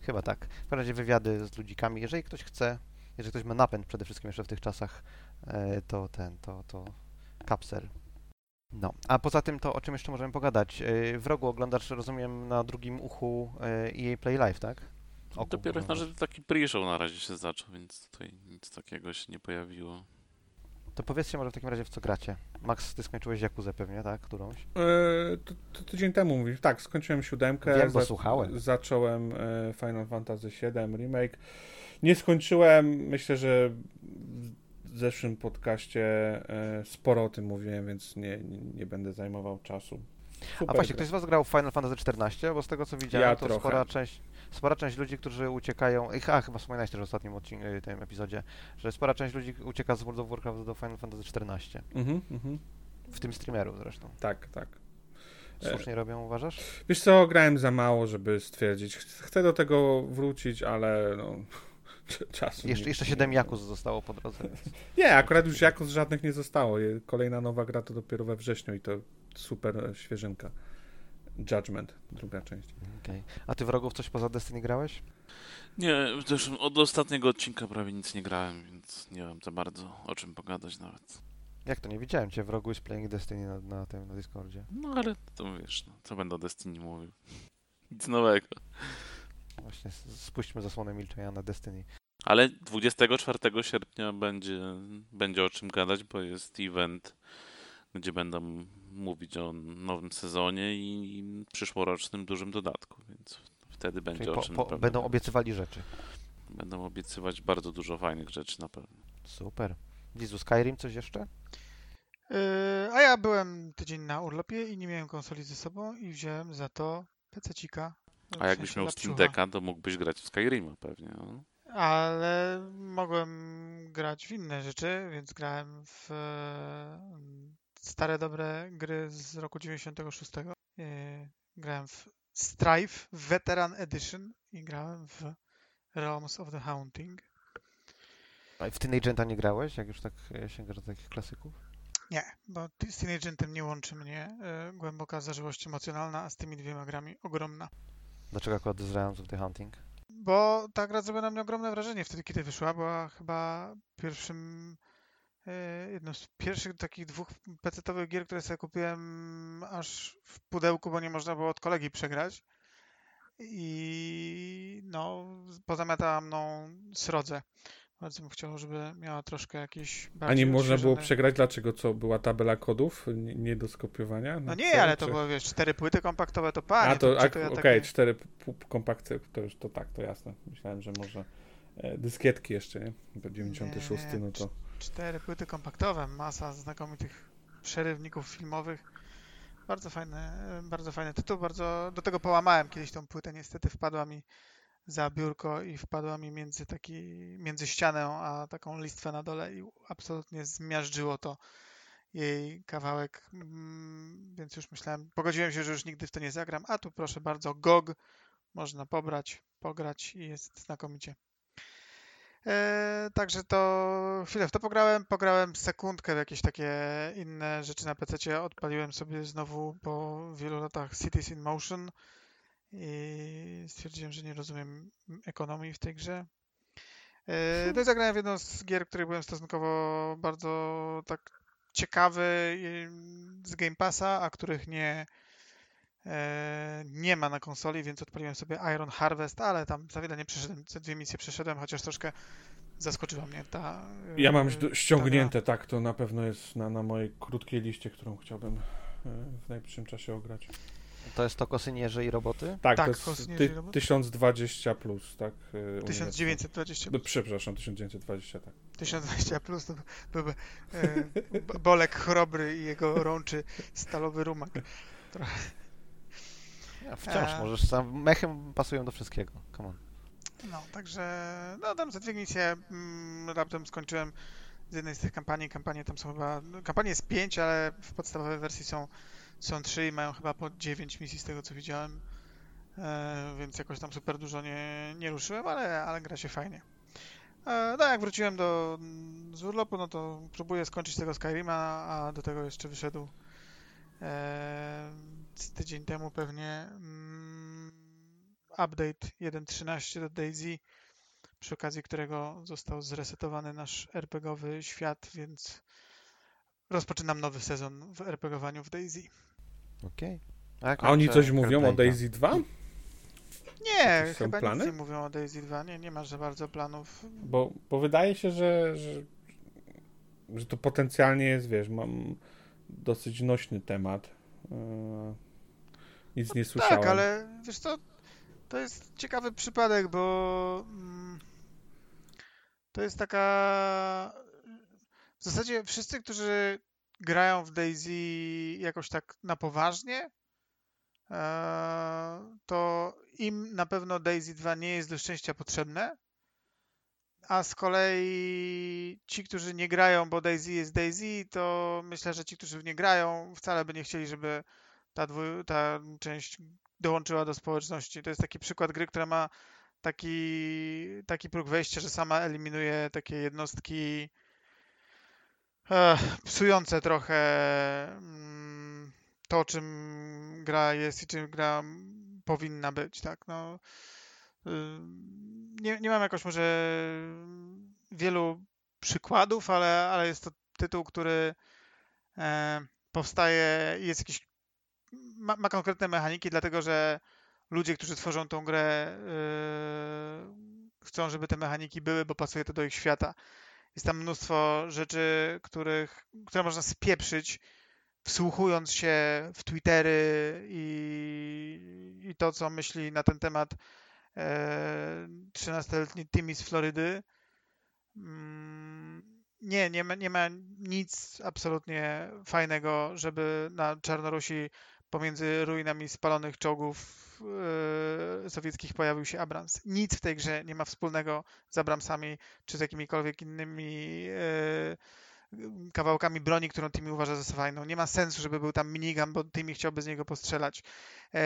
Chyba tak. W każdym razie wywiady z ludzikami. Jeżeli ktoś chce, jeżeli ktoś ma napęd przede wszystkim jeszcze w tych czasach, e, to ten, to, to kapsel. No, a poza tym to o czym jeszcze możemy pogadać? W rogu oglądasz, rozumiem, na drugim uchu EA Play Live, tak? Oku Dopiero na oglądasz. że taki pre-show na razie się zaczął, więc tutaj nic takiego się nie pojawiło. To powiedzcie może w takim razie w co gracie. Max, ty skończyłeś Jakuzę pewnie, tak? Którąś? E, to, to tydzień temu mówisz. Tak, skończyłem siódemkę. Wiem, bo słuchałem. Zacząłem e, Final Fantasy VII Remake. Nie skończyłem. Myślę, że w zeszłym podcaście e, sporo o tym mówiłem, więc nie, nie, nie będę zajmował czasu. A Super właśnie, gra. ktoś z Was grał w Final Fantasy XIV? Bo z tego co widziałem, Ja to trochę. spora część, spora część ludzi, którzy uciekają. Ich, a, chyba wspominałeś też w ostatnim odcinku, y, tym epizodzie, że spora część ludzi ucieka z World of Warcraft do Final Fantasy XIV. Mhm, mhm. W tym streameru zresztą. Tak, tak. E, Słusznie robią, uważasz? Wiesz co, grałem za mało, żeby stwierdzić. Ch- Chcę do tego wrócić, ale no, czasu. Jeszcze, nie- jeszcze 7 Jakus zostało po drodze. Nie, akurat już Jakus żadnych nie zostało. Kolejna nowa gra to dopiero we wrześniu i to super świeżynka. Judgment, druga część. Okej. A ty wrogów coś poza Destiny grałeś? Nie, też od ostatniego odcinka prawie nic nie grałem, więc nie wiem za bardzo o czym pogadać nawet. Jak to nie widziałem cię wrogu z Playing Destiny na, na tym na Discordzie. No ale to wiesz, no, co będę o Destiny mówił. Nic nowego. Właśnie spuśćmy zasłonę milczenia na Destiny. Ale 24 sierpnia będzie, będzie o czym gadać, bo jest event, gdzie będą mówić o nowym sezonie i przyszłorocznym dużym dodatku, więc wtedy będzie Czyli o po, czym po, pewno będą obiecywali rzeczy. Będą obiecywać bardzo dużo fajnych rzeczy na pewno. Super. Jezu, Skyrim coś jeszcze? Yy, a ja byłem tydzień na urlopie i nie miałem konsoli ze sobą i wziąłem za to PC-cika. A jakbyś miał Steam Decka, to mógłbyś grać w Skyrima pewnie. No. Ale mogłem grać w inne rzeczy, więc grałem w stare, dobre gry z roku 96. E, Grałem w Strife Veteran Edition i grałem w Realms of the Haunting. A w Teen Agenta nie grałeś, jak już tak e, sięgasz do takich klasyków? Nie, bo z Teen Agentem nie łączy mnie e, głęboka zażyłość emocjonalna, a z tymi dwiema grami ogromna. Dlaczego akurat z Realms of the Hunting? Bo ta gra zrobiła na mnie ogromne wrażenie wtedy, kiedy wyszła. Była chyba pierwszym, jedną z pierwszych takich dwóch PC-towych gier, które sobie kupiłem aż w pudełku, bo nie można było od kolegi przegrać. I no, pozamiatała mną srodze. Bardzo bym chciał, żeby miała troszkę jakieś A nie można było przegrać? Dlaczego? Co, była tabela kodów nie, nie do skopiowania? No nie, celu, ale to czy- było, wiesz, cztery płyty kompaktowe, to panie. A to, ak- ja okej, takie- cztery kompakty, to już to tak, to jasne. Myślałem, że może e, dyskietki jeszcze, nie? Bo 96, Nie, no to... Cztery płyty kompaktowe, masa znakomitych przerywników filmowych. Bardzo fajny, bardzo fajny tytuł, bardzo do tego połamałem kiedyś tą płytę, niestety wpadła mi za biurko i wpadła mi między taki, między ścianę a taką listwę na dole i absolutnie zmiażdżyło to jej kawałek, mm, więc już myślałem, pogodziłem się, że już nigdy w to nie zagram, a tu proszę bardzo, GOG, można pobrać, pograć i jest znakomicie. E, także to chwilę w to pograłem, pograłem sekundkę w jakieś takie inne rzeczy na PC. Odpaliłem sobie znowu po wielu latach Cities in Motion i stwierdziłem, że nie rozumiem ekonomii w tej grze. E, No i zagrałem w jedną z gier, której byłem stosunkowo bardzo tak ciekawy z Game Passa, a których nie, nie ma na konsoli, więc odpaliłem sobie Iron Harvest, ale tam za wiele nie przeszedłem, ze dwie misje przeszedłem, chociaż troszkę zaskoczyła mnie ta. e, Ja mam ta ściągnięte, tak, to na pewno jest na, na mojej krótkiej liście, którą chciałbym e, w najbliższym czasie ograć. To jest to kosynierze i roboty? Tak, Tak, to jest ty, i Robot. 1020 plus, tak? e, uniwersum. 1920, No, przepraszam, 1920, tak. 1020 plus to byłby e, Bolek Chrobry i jego rączy stalowy rumak. Ja, wciąż E. możesz sam. Mechem pasują do wszystkiego. Come on. No, także no tam za dwie misje mm, raptem skończyłem z jednej z tych kampanii. Kampanie tam są chyba, no, kampanii jest pięć, ale w podstawowej wersji są, są trzy i mają chyba po dziewięć misji z tego co widziałem. E, więc jakoś tam super dużo nie, nie ruszyłem, ale, ale gra się fajnie. E, no jak wróciłem do, z urlopu, no to próbuję skończyć tego Skyrima, a do tego jeszcze wyszedł e, z tydzień temu pewnie mm, update 1.13 do DayZ, przy okazji którego został zresetowany nasz RPGowy świat, więc rozpoczynam nowy sezon w RPGowaniu w DayZ. Okej. jak A oni coś mówią o? Daisy 2? Nie, Jakieś chyba plany? nic nie mówią o DayZ 2, nie, nie ma za bardzo planów. Bo, bo wydaje się, że, że, że to potencjalnie jest, wiesz, mam dosyć nośny temat. Nic nie słyszałem. Tak, ale wiesz co, to jest ciekawy przypadek, bo mm, to jest taka... W zasadzie wszyscy, którzy grają w DayZ jakoś tak na poważnie, e, to im na pewno DayZ 2 nie jest do szczęścia potrzebne, a z kolei ci, którzy nie grają, bo DayZ jest DayZ, to myślę, że ci, którzy w nie grają, wcale by nie chcieli, żeby ta, dwu, ta część dołączyła do społeczności. To jest taki przykład gry, która ma taki, taki próg wejścia, że sama eliminuje takie jednostki e, psujące trochę mm, to, czym gra jest i czym gra powinna być, tak, no. Y, nie, nie mam jakoś może wielu przykładów, ale, ale jest to tytuł, który e, powstaje i jest jakiś ma, ma, konkretne mechaniki, dlatego że ludzie, którzy tworzą tą grę, yy, chcą, żeby te mechaniki były, bo pasuje to do ich świata. Jest tam mnóstwo rzeczy, których, które można spieprzyć, wsłuchując się w Twittery i, i to, co myśli na ten temat e, 13-letni Timmy z Florydy. Mm, nie, nie ma, nie ma nic absolutnie fajnego, żeby na Czarnorusi pomiędzy ruinami spalonych czołgów yy, sowieckich pojawił się Abrams. Nic w tej grze nie ma wspólnego z Abramsami czy z jakimikolwiek innymi yy, kawałkami broni, którą Timmy uważa za fajną. Nie ma sensu, żeby był tam minigun, bo Timmy chciałby z niego postrzelać. Yy,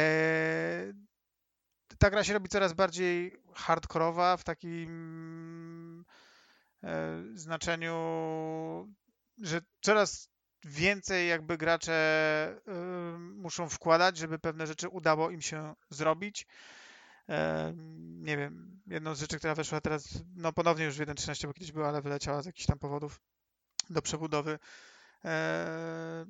ta gra się robi coraz bardziej hardkorowa w takim znaczeniu, że coraz więcej jakby gracze y, muszą wkładać, żeby pewne rzeczy udało im się zrobić. E, nie wiem, jedną z rzeczy, która weszła teraz, no ponownie już w 1.13, bo kiedyś była, ale wyleciała z jakichś tam powodów do przebudowy. E,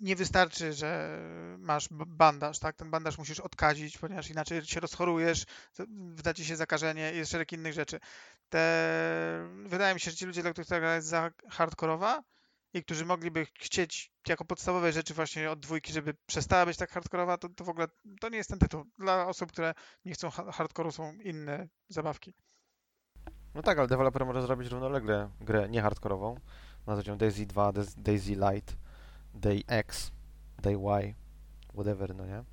nie wystarczy, że masz bandaż, tak? Ten bandaż musisz odkazić, ponieważ inaczej się rozchorujesz, wyda ci się zakażenie i jest szereg innych rzeczy. Te... Wydaje mi się, że ci ludzie, dla których ta gra jest za hardkorowa, i którzy mogliby chcieć jako podstawowe rzeczy właśnie od dwójki, żeby przestała być tak hardkorowa, to, to w ogóle to nie jest ten tytuł. Dla osób, które nie chcą hardkoru są inne zabawki. No tak, ale deweloper może zrobić równolegle grę nie hardkorową, nazwać ją Daisy 2, Daisy Light, Day X, Day Y, whatever, no nie?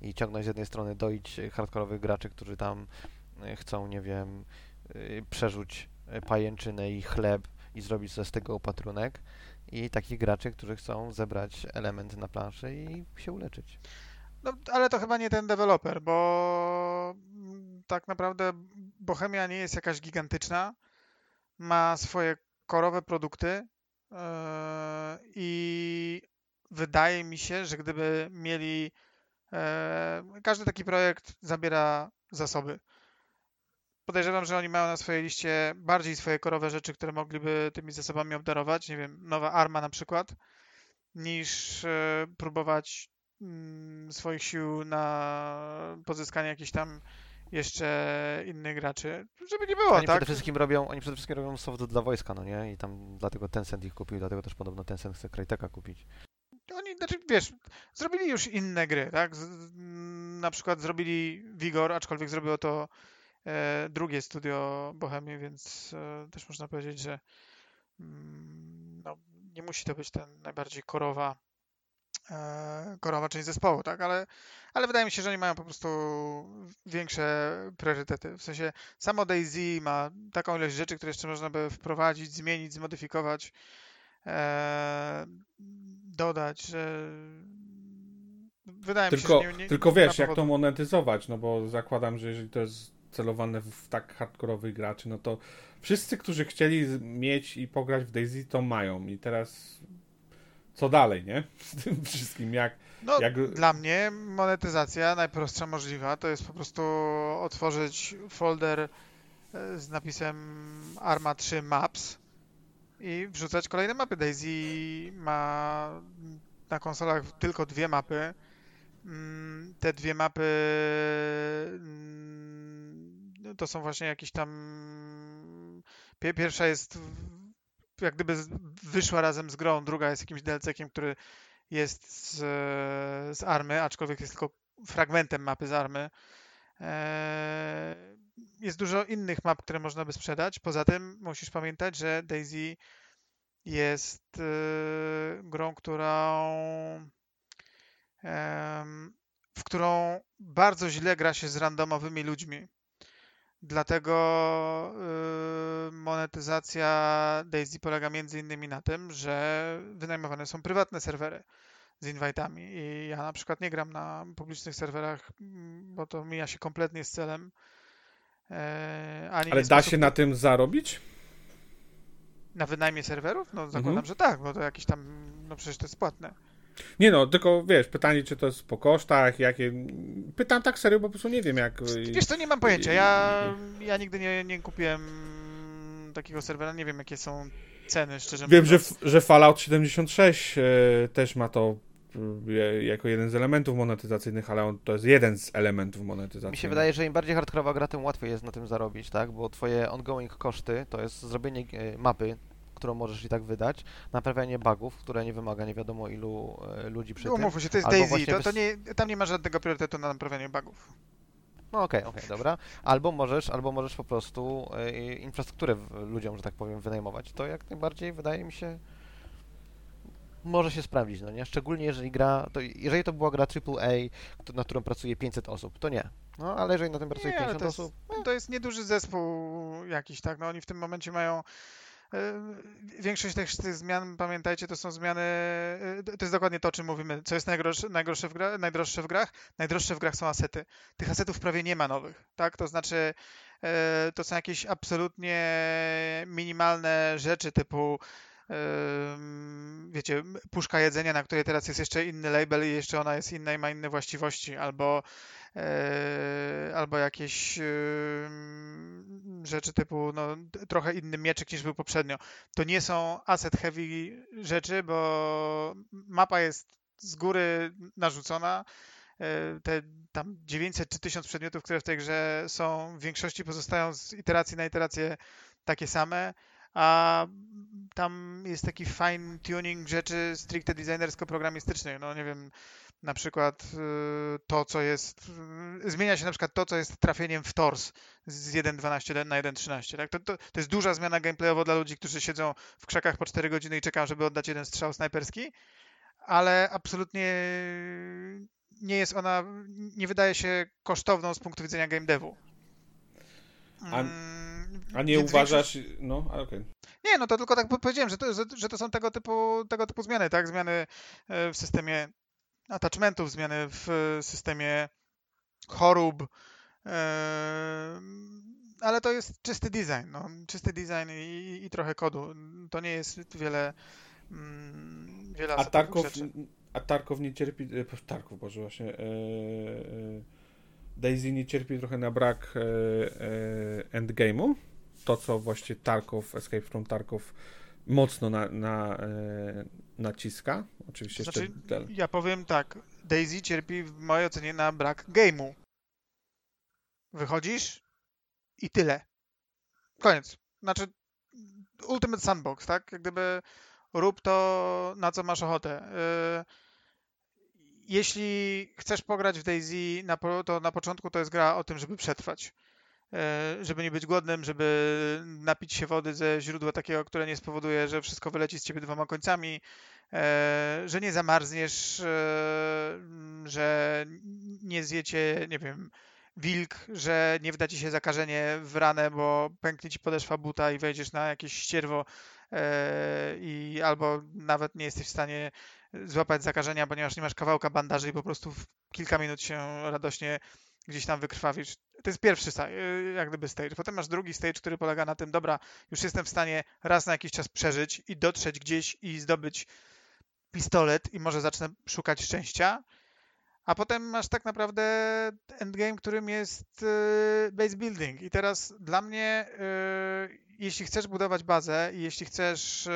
I ciągnąć z jednej strony doić hardkorowych graczy, którzy tam e, chcą, nie wiem, e, przerzuć e, pajęczynę i chleb i zrobić z tego opatrunek, i takich graczy, którzy chcą zebrać elementy na planszy i się uleczyć. No, ale to chyba nie ten deweloper, bo tak naprawdę Bohemia nie jest jakaś gigantyczna. Ma swoje korowe produkty yy, i wydaje mi się, że gdyby mieli. Yy, każdy taki projekt zabiera zasoby podejrzewam, że oni mają na swojej liście bardziej swoje korowe rzeczy, które mogliby tymi zasobami obdarować, nie wiem, nowa arma na przykład, niż e, próbować mm, swoich sił na pozyskanie jakichś tam jeszcze innych graczy, żeby nie było, oni tak? Przede wszystkim robią, oni przede wszystkim robią soft dla wojska, no nie? I tam dlatego Tencent ich kupił, dlatego też podobno Tencent chce Cryteka kupić. Oni, znaczy, wiesz, zrobili już inne gry, tak? Z, na przykład zrobili Vigor, aczkolwiek zrobiło to drugie studio Bohemii, więc e, też można powiedzieć, że mm, no, nie musi to być ten najbardziej korowa, e, korowa część zespołu, tak? Ale, ale wydaje mi się, że oni mają po prostu większe priorytety. W sensie samo Daisy ma taką ilość rzeczy, które jeszcze można by wprowadzić, zmienić, zmodyfikować, dodać, że wydaje tylko, mi się, że nie, nie, Tylko wiesz, jak to monetyzować, no bo zakładam, że jeżeli to jest celowane w tak hardkorowych graczy, no to wszyscy, którzy chcieli mieć i pograć w Daisy, to mają. I teraz co dalej, nie? Z tym wszystkim, jak... No, jak... dla mnie monetyzacja najprostsza możliwa to jest po prostu otworzyć folder e, z napisem Arma 3 Maps i wrzucać kolejne mapy. Daisy ma na konsolach tylko dwie mapy. Mm, te dwie mapy to są właśnie jakieś tam... Pierwsza jest jak gdyby wyszła razem z grą, druga jest jakimś DLC-kiem, który jest z, z Army, aczkolwiek jest tylko fragmentem mapy z Army. E, jest dużo innych map, które można by sprzedać. Poza tym musisz pamiętać, że Daisy jest e, grą, którą w którą bardzo źle gra się z randomowymi ludźmi. Dlatego yy, monetyzacja Daisy polega między innymi na tym, że wynajmowane są prywatne serwery z invite'ami i ja na przykład nie gram na publicznych serwerach, mm, bo to mija się kompletnie z celem. E, ani Ale da sposób się na tym zarobić? na wynajmie serwerów? No zakładam, Mhm. że tak, bo to jakieś tam, no przecież to jest płatne. Nie no, tylko wiesz, pytanie, czy to jest po kosztach, jakie... Pytam tak serio, bo po prostu nie wiem, jak... Wiesz co, nie mam pojęcia. Ja, ja nigdy nie, nie kupiłem takiego serwera, nie wiem jakie są ceny, szczerze Wiem, że, mówiąc. że Fallout 76 e, też ma to e, jako jeden z elementów monetyzacyjnych, ale on, to jest jeden z elementów monetyzacyjnych. Mi się wydaje, że im bardziej hardkorowa gra, tym łatwiej jest na tym zarobić, tak? Bo twoje ongoing koszty to jest zrobienie e, mapy, którą możesz i tak wydać, naprawianie bugów, które nie wymaga nie wiadomo ilu e, ludzi przy. Umówmy się, to jest Daisy, to, to nie, tam nie ma żadnego priorytetu na naprawianie bugów. No okej, okej, dobra. Albo możesz, albo możesz po prostu e, infrastrukturę ludziom, że tak powiem, wynajmować. To jak najbardziej wydaje mi się może się sprawdzić, no nie? Szczególnie jeżeli gra, to jeżeli to była gra AAA, na którą pracuje 500 osób, to nie. No, ale jeżeli na tym pracuje Nie, ale 50 to jest, osób, to jest nieduży zespół jakiś, tak, no oni w tym momencie mają Większość tych, tych zmian, pamiętajcie, to są zmiany, e, to jest dokładnie to, o czym mówimy. Co jest najdroższe, w gra, najdroższe w grach? Najdroższe w grach są asety. Tych asetów prawie nie ma nowych, tak? To znaczy, e, to są jakieś absolutnie minimalne rzeczy typu wiecie, puszka jedzenia, na której teraz jest jeszcze inny label i jeszcze ona jest inna i ma inne właściwości, albo albo jakieś rzeczy typu no, trochę inny mieczyk niż był poprzednio. To nie są asset heavy rzeczy, bo mapa jest z góry narzucona. E, Te tam 900 czy 1000 przedmiotów, które w tej grze są, w większości pozostają z iteracji na iterację takie same, a tam jest taki fine tuning rzeczy stricte designersko-programistycznych. No nie wiem, na przykład y, to, co jest. y, Zmienia się na przykład to, co jest trafieniem w tors z 1.12 na 1.13. Tak? To, to, to jest duża zmiana gameplayowo dla ludzi, którzy siedzą w krzakach po 4 godziny i czekają, żeby oddać jeden strzał snajperski, ale absolutnie nie jest ona, nie wydaje się kosztowną z punktu widzenia game devu. Mm, A nie więc uważasz... No, a, okej. nie, no to tylko tak powiedziałem, że to, że, że to są tego typu, tego typu zmiany, tak? Zmiany e, w systemie attachmentów, zmiany w e, systemie chorób, e, ale to jest czysty design, no, czysty design i, i trochę kodu. To nie jest wiele, mm, wiele A Tarkow, rzeczy. a Tarkow nie cierpi... Tarkow, Boże, właśnie... Daisy nie cierpi trochę na brak endgame'u? To, co właśnie Tarkov, Escape from Tarkov mocno na, na, e, naciska. Oczywiście Znaczy, jeszcze Del. ja powiem tak, Daisy cierpi w mojej ocenie na brak game'u. Wychodzisz i tyle. Koniec. Znaczy, Ultimate Sandbox, tak? Jak gdyby rób to, na co masz ochotę. Yy, Jeśli chcesz pograć w Daisy, to na początku to jest gra o tym, żeby przetrwać. Yy, Żeby nie być głodnym, żeby napić się wody ze źródła takiego, które nie spowoduje, że wszystko wyleci z ciebie dwoma końcami, e, że nie zamarzniesz, e, że nie zjecie, nie wiem, wilk, że nie wda ci się zakażenie w ranę, bo pęknie ci podeszwa buta i wejdziesz na jakieś ścierwo e, i albo nawet nie jesteś w stanie złapać zakażenia, ponieważ nie masz kawałka bandaży i po prostu w kilka minut się radośnie gdzieś tam wykrwawisz. To jest pierwszy e, jak gdyby stage. Potem masz drugi stage, który polega na tym, dobra, już jestem w stanie raz na jakiś czas przeżyć i dotrzeć gdzieś i zdobyć pistolet i może zacznę szukać szczęścia. A potem masz tak naprawdę endgame, którym jest e, base building. I teraz dla mnie, e, jeśli chcesz budować bazę i jeśli chcesz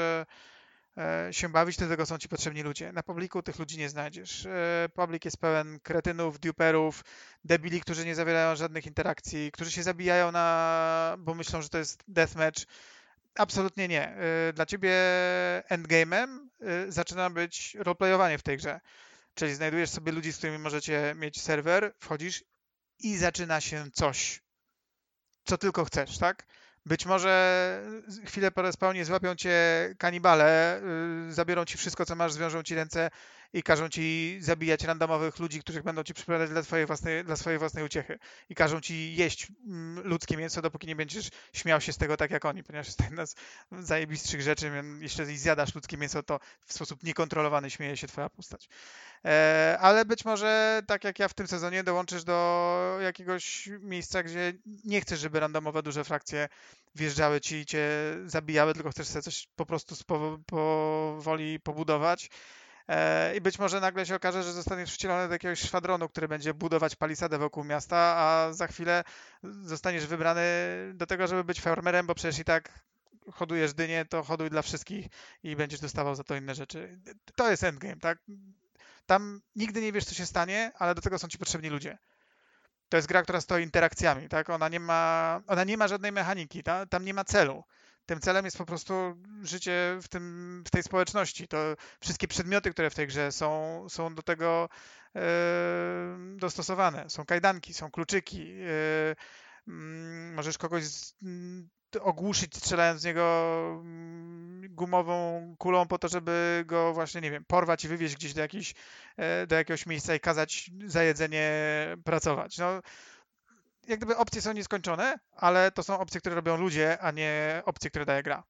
się bawić, do tego są ci potrzebni ludzie. Na publiku tych ludzi nie znajdziesz. E, Public jest pełen kretynów, duperów, debili, którzy nie zawierają żadnych interakcji, którzy się zabijają na, bo myślą, że to jest deathmatch. Absolutnie nie. Y, Dla ciebie endgame'em zaczyna być roleplayowanie w tej grze. Czyli znajdujesz sobie ludzi, z którymi możecie mieć serwer, wchodzisz i zaczyna się coś. Co tylko chcesz, tak? Być może chwilę po respawnie złapią cię kanibale, y, zabiorą ci wszystko, co masz, zwiążą ci ręce i każą ci zabijać randomowych ludzi, których będą ci przypadać dla, twojej własnej, dla swojej własnej uciechy. I każą ci jeść mm, ludzkie mięso, dopóki nie będziesz śmiał się z tego tak jak oni, ponieważ jest jedna z zajebistszych rzeczy. Jeśli zjadasz ludzkie mięso, to w sposób niekontrolowany śmieje się twoja postać. E, ale być może, tak jak ja w tym sezonie, dołączysz do jakiegoś miejsca, gdzie nie chcesz, żeby randomowe duże frakcje wjeżdżały ci i cię zabijały, tylko chcesz sobie coś po prostu powoli pobudować. E, I być może nagle się okaże, że zostaniesz wcielony do jakiegoś szwadronu, który będzie budować palisadę wokół miasta, a za chwilę zostaniesz wybrany do tego, żeby być farmerem, bo przecież i tak hodujesz dynię, to hoduj dla wszystkich i będziesz dostawał za to inne rzeczy. To jest endgame, tak? Tam nigdy nie wiesz, co się stanie, ale do tego są ci potrzebni ludzie. To jest gra, która stoi interakcjami, tak? Ona nie ma, ona nie ma żadnej mechaniki, ta, tam nie ma celu. Tym celem jest po prostu życie w, tym, w tej społeczności. To wszystkie przedmioty, które w tej grze są, są do tego e, dostosowane. Są kajdanki, są kluczyki. E, możesz kogoś z, ogłuszyć, strzelając z niego mm, gumową kulą po to, żeby go właśnie, nie wiem, porwać i wywieźć gdzieś do, jakiś, e, do jakiegoś miejsca i kazać za jedzenie pracować. No, jak gdyby opcje są nieskończone, ale to są opcje, które robią ludzie, a nie opcje, które daje gra.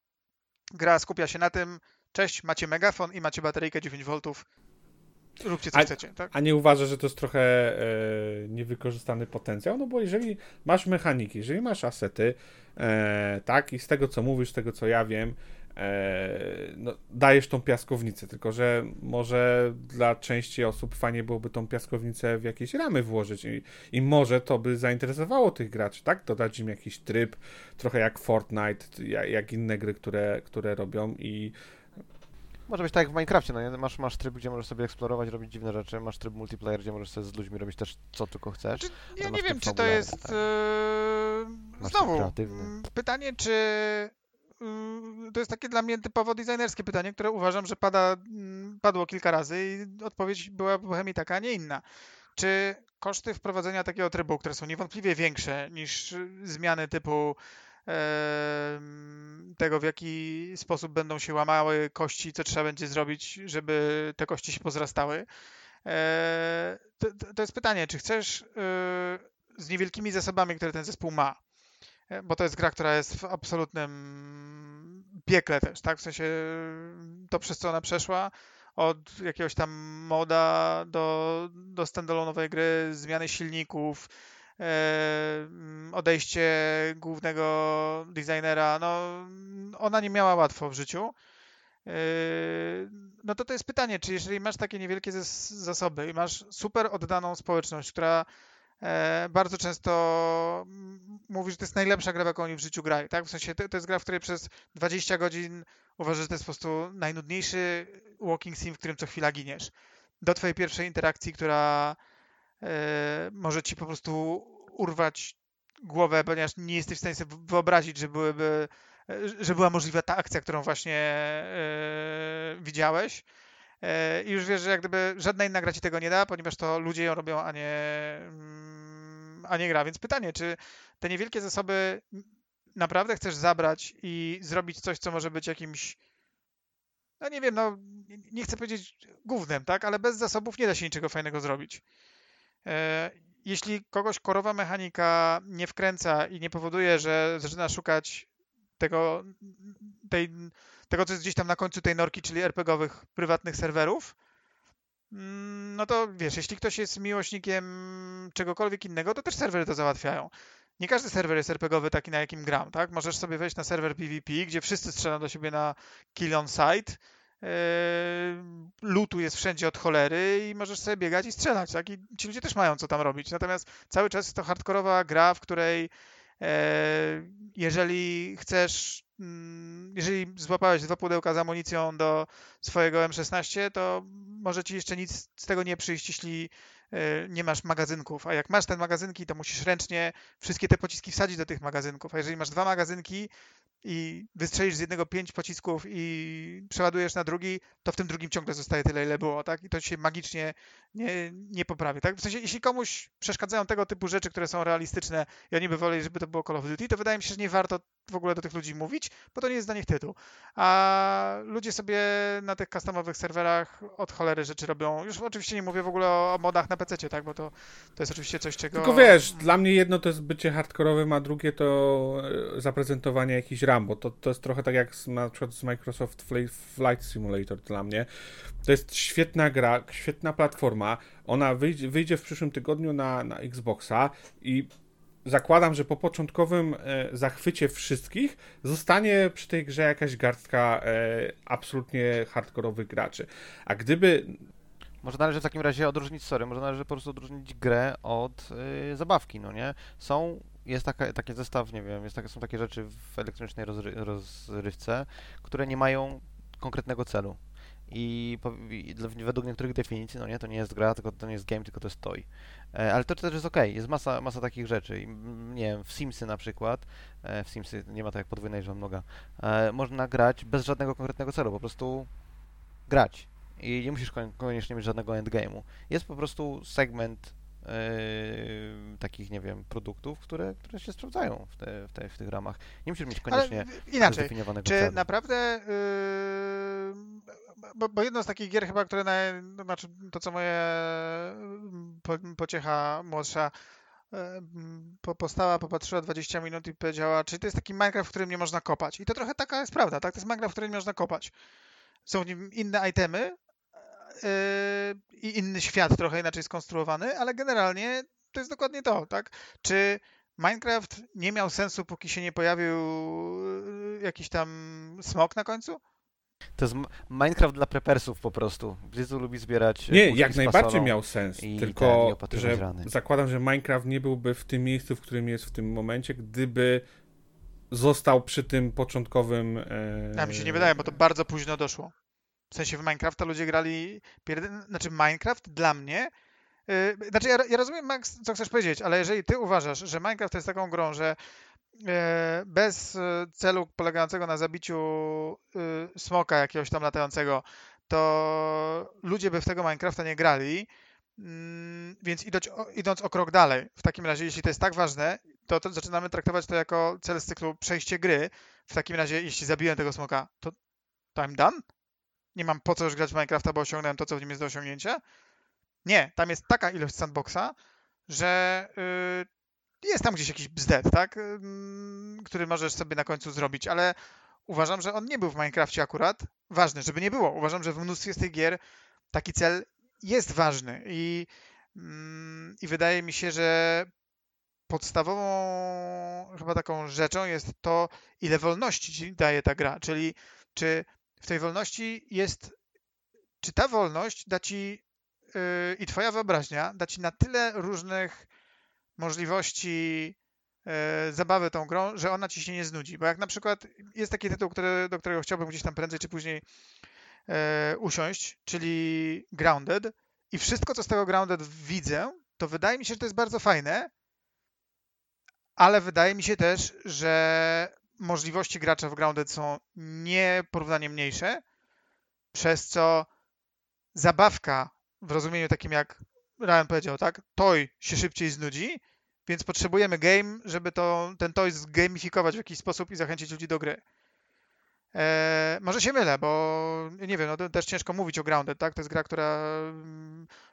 Gra skupia się na tym, cześć, macie megafon i macie bateryjkę 9V, róbcie co a, chcecie, tak? A nie uważasz, że to jest trochę e, niewykorzystany potencjał? No bo jeżeli masz mechaniki, jeżeli masz asety, e, tak, i z tego co mówisz, z tego co ja wiem, no, dajesz tą piaskownicę, tylko że może dla części osób fajnie byłoby tą piaskownicę w jakieś ramy włożyć i, i może to by zainteresowało tych graczy, tak? Dodać im jakiś tryb, trochę jak Fortnite, jak, jak inne gry, które, które robią i może być tak jak w Minecrafcie, no? Masz, masz tryb, gdzie możesz sobie eksplorować, robić dziwne rzeczy, masz tryb multiplayer, gdzie możesz sobie z ludźmi robić też co tylko chcesz. Czy, ja nie wiem, czy to jest... Tak. Yy, znowu, pytanie, czy... Yy, to jest takie dla mnie typowo designerskie pytanie, które uważam, że pada, yy, padło kilka razy i odpowiedź była w taka, a nie inna. Czy koszty wprowadzenia takiego trybu, które są niewątpliwie większe niż zmiany typu tego, w jaki sposób będą się łamały kości, co trzeba będzie zrobić, żeby te kości się pozrastały. E, to, to jest pytanie, czy chcesz e, z niewielkimi zasobami, które ten zespół ma, bo to jest gra, która jest w absolutnym piekle też, tak? W sensie to, przez co ona przeszła, od jakiegoś tam moda do, do standalone'owej gry, zmiany silników, E, odejście głównego designera, no ona nie miała łatwo w życiu. E, no to to jest pytanie, czy jeżeli masz takie niewielkie zasoby i masz super oddaną społeczność, która e, bardzo często mówi, że to jest najlepsza gra, jaką oni w życiu grają, tak? W sensie to, to jest gra, w której przez 20 godzin uważasz, że to jest po prostu najnudniejszy walking sim, w którym co chwila giniesz. Do twojej pierwszej interakcji, która E, może ci po prostu urwać głowę, ponieważ nie jesteś w stanie sobie wyobrazić, że byłyby e, że była możliwa ta akcja, którą właśnie e, widziałeś. I już wiesz, że jak gdyby żadna inna gra ci tego nie da, ponieważ to ludzie ją robią, a nie, mm, a nie gra. Więc pytanie, czy te niewielkie zasoby naprawdę chcesz zabrać i zrobić coś, co może być jakimś no nie wiem, no nie chcę powiedzieć głównym, tak, ale bez zasobów nie da się niczego fajnego zrobić. E, jeśli kogoś korowa mechanika nie wkręca i nie powoduje, że zaczyna szukać tego, tej, tego co jest gdzieś tam na końcu tej norki, czyli RPGowych prywatnych serwerów, mm, no to wiesz, jeśli ktoś jest miłośnikiem czegokolwiek innego, to też serwery to załatwiają. Nie każdy serwer jest RPGowy taki, na jakim gram, tak? Możesz sobie wejść na serwer PvP, gdzie wszyscy strzelają do siebie na kill on site, Yy, lutu jest wszędzie od cholery i możesz sobie biegać i strzelać, tak? I ci ludzie też mają co tam robić. Natomiast cały czas jest to hardkorowa gra, w której e, jeżeli chcesz, jeżeli złapałeś dwa pudełka z amunicją do swojego M16, to może ci jeszcze nic z tego nie przyjść, jeśli e, nie masz magazynków. A jak masz te magazynki, to musisz ręcznie wszystkie te pociski wsadzić do tych magazynków. A jeżeli masz dwa magazynki, i wystrzelisz z jednego pięć pocisków i przeładujesz na drugi, to w tym drugim ciągle zostaje tyle, ile było, tak? I to się magicznie nie, nie poprawi, tak? W sensie, jeśli komuś przeszkadzają tego typu rzeczy, które są realistyczne i oni by woleli, żeby to było Call of Duty, to wydaje mi się, że nie warto w ogóle do tych ludzi mówić, bo to nie jest dla nich tytuł. A ludzie sobie na tych customowych serwerach od cholery rzeczy robią. Już oczywiście nie mówię w ogóle o, modach na PC, tak, bo to, to jest oczywiście coś, czego... Tylko wiesz, dla mnie jedno to jest bycie hardkorowym, a drugie to e, zaprezentowanie jakichś RAM, bo to, to jest trochę tak jak z, na przykład z Microsoft Flight Simulator dla mnie. To jest świetna gra, świetna platforma. Ona wyjdzie, wyjdzie w przyszłym tygodniu na, na Xboxa i zakładam, że po początkowym e, zachwycie wszystkich zostanie przy tej grze jakaś garstka e, absolutnie hardkorowych graczy. A gdyby może należy w takim razie odróżnić, sorry, może należy po prostu odróżnić grę od y, zabawki, no nie? Są, jest taka, taki zestaw, nie wiem, jest są takie rzeczy w elektronicznej rozry, rozrywce, które nie mają konkretnego celu. I, według niektórych definicji, no nie, to nie jest gra, tylko to nie jest game, tylko to toy. E, ale to też jest ok, jest masa, masa takich rzeczy. I, nie wiem, w Simsy na przykład, e, w Simsy nie ma tak jak podwójnej liczba mnoga, e, można grać bez żadnego konkretnego celu, po prostu grać. I nie musisz koniecznie mieć żadnego endgame'u. Jest po prostu segment Yy, takich, nie wiem, produktów, które, które się sprawdzają w, te, w, te, w tych ramach. Nie musisz mieć koniecznie Ale inaczej, czy celu. naprawdę yy, bo, bo jedno z takich gier chyba, które na, no, znaczy to co moje po, pociecha młodsza yy, postała, popatrzyła 20 minut i powiedziała, czy to jest taki Minecraft, w którym nie można kopać. I to trochę taka jest prawda, tak? To jest Minecraft, w którym nie można kopać. Są w nim inne itemy, i inny świat trochę inaczej skonstruowany, ale generalnie to jest dokładnie to, tak? Czy Minecraft nie miał sensu, póki się nie pojawił yy, jakiś tam smok na końcu? To jest Minecraft dla prepersów po prostu. Blizu lubi zbierać. Nie, jak najbardziej miał sens. Tylko, że zakładam, że Minecraft nie byłby w tym miejscu, w którym jest w tym momencie, gdyby został przy tym początkowym. E... A mi się nie wydaje, bo to bardzo późno doszło. W sensie w Minecrafta ludzie grali. Znaczy, Minecraft dla mnie. Yy, znaczy, ja, ja, rozumiem, Max, co chcesz powiedzieć, ale jeżeli ty uważasz, że Minecraft jest taką grą, że yy, bez yy, celu polegającego na zabiciu yy, smoka jakiegoś tam latającego, to ludzie by w tego Minecrafta nie grali. Mm, więc idąc, idąc o krok dalej, w takim razie, jeśli to jest tak ważne, to, to zaczynamy traktować to jako cel z cyklu przejście gry. W takim razie, jeśli zabiłem tego smoka, to time done? Nie mam po co już grać w Minecrafta, bo osiągnąłem to, co w nim jest do osiągnięcia. Nie, tam jest taka ilość sandboxa, że yy, jest tam gdzieś jakiś bzdet, tak? Yy, który możesz sobie na końcu zrobić, ale uważam, że on nie był w Minecrafcie akurat ważny, żeby nie było. Uważam, że w mnóstwie z tych gier taki cel jest ważny i, yy, i wydaje mi się, że podstawową chyba taką rzeczą jest to, ile wolności ci daje ta gra, czyli czy w tej wolności jest, czy ta wolność da ci yy, i twoja wyobraźnia da ci na tyle różnych możliwości yy, zabawy tą grą, że ona ci się nie znudzi. Bo jak na przykład jest taki tytuł, który, do którego chciałbym gdzieś tam prędzej czy później yy, usiąść, czyli Grounded i wszystko, co z tego Grounded widzę, to wydaje mi się, że to jest bardzo fajne, ale wydaje mi się też, że możliwości gracza w Grounded są nieporównanie mniejsze, przez co zabawka w rozumieniu takim jak Ryan powiedział, tak, toy się szybciej znudzi, więc potrzebujemy game, żeby to, ten toy zgamifikować w jakiś sposób i zachęcić ludzi do gry. Eee, może się mylę, bo nie wiem, no też ciężko mówić o Grounded, tak? To jest gra, która,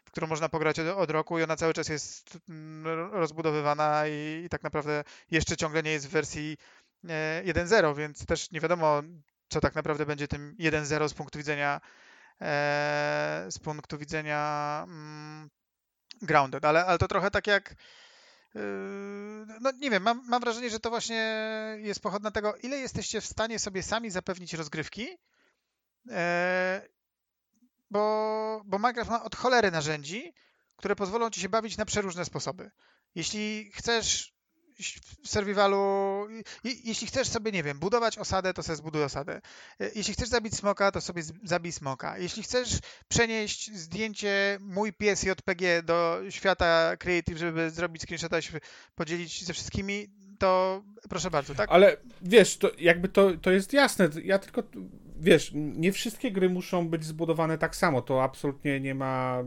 w którą można pograć od, od roku i ona cały czas jest mm, rozbudowywana i, i, tak naprawdę jeszcze ciągle nie jest w wersji 1-0, e, więc też nie wiadomo, co tak naprawdę będzie tym 1-0 z punktu widzenia e, z punktu widzenia mm, grounded, ale, ale to trochę tak jak e, no nie wiem, mam, mam wrażenie, że to właśnie jest pochodna tego, ile jesteście w stanie sobie sami zapewnić rozgrywki, bo, bo Minecraft ma od cholery narzędzi, które pozwolą ci się bawić na przeróżne sposoby. Jeśli chcesz w survivalu, jeśli chcesz sobie, nie wiem, budować osadę, to sobie zbuduj osadę. E, jeśli chcesz zabić smoka, to sobie zabij smoka. Jeśli chcesz przenieść zdjęcie mój pies JPG do świata Creative, żeby zrobić screenshota i podzielić ze wszystkimi, to proszę bardzo, tak? Ale wiesz, to jakby to, to jest jasne. Ja tylko wiesz, nie wszystkie gry muszą być zbudowane tak samo, to absolutnie nie ma,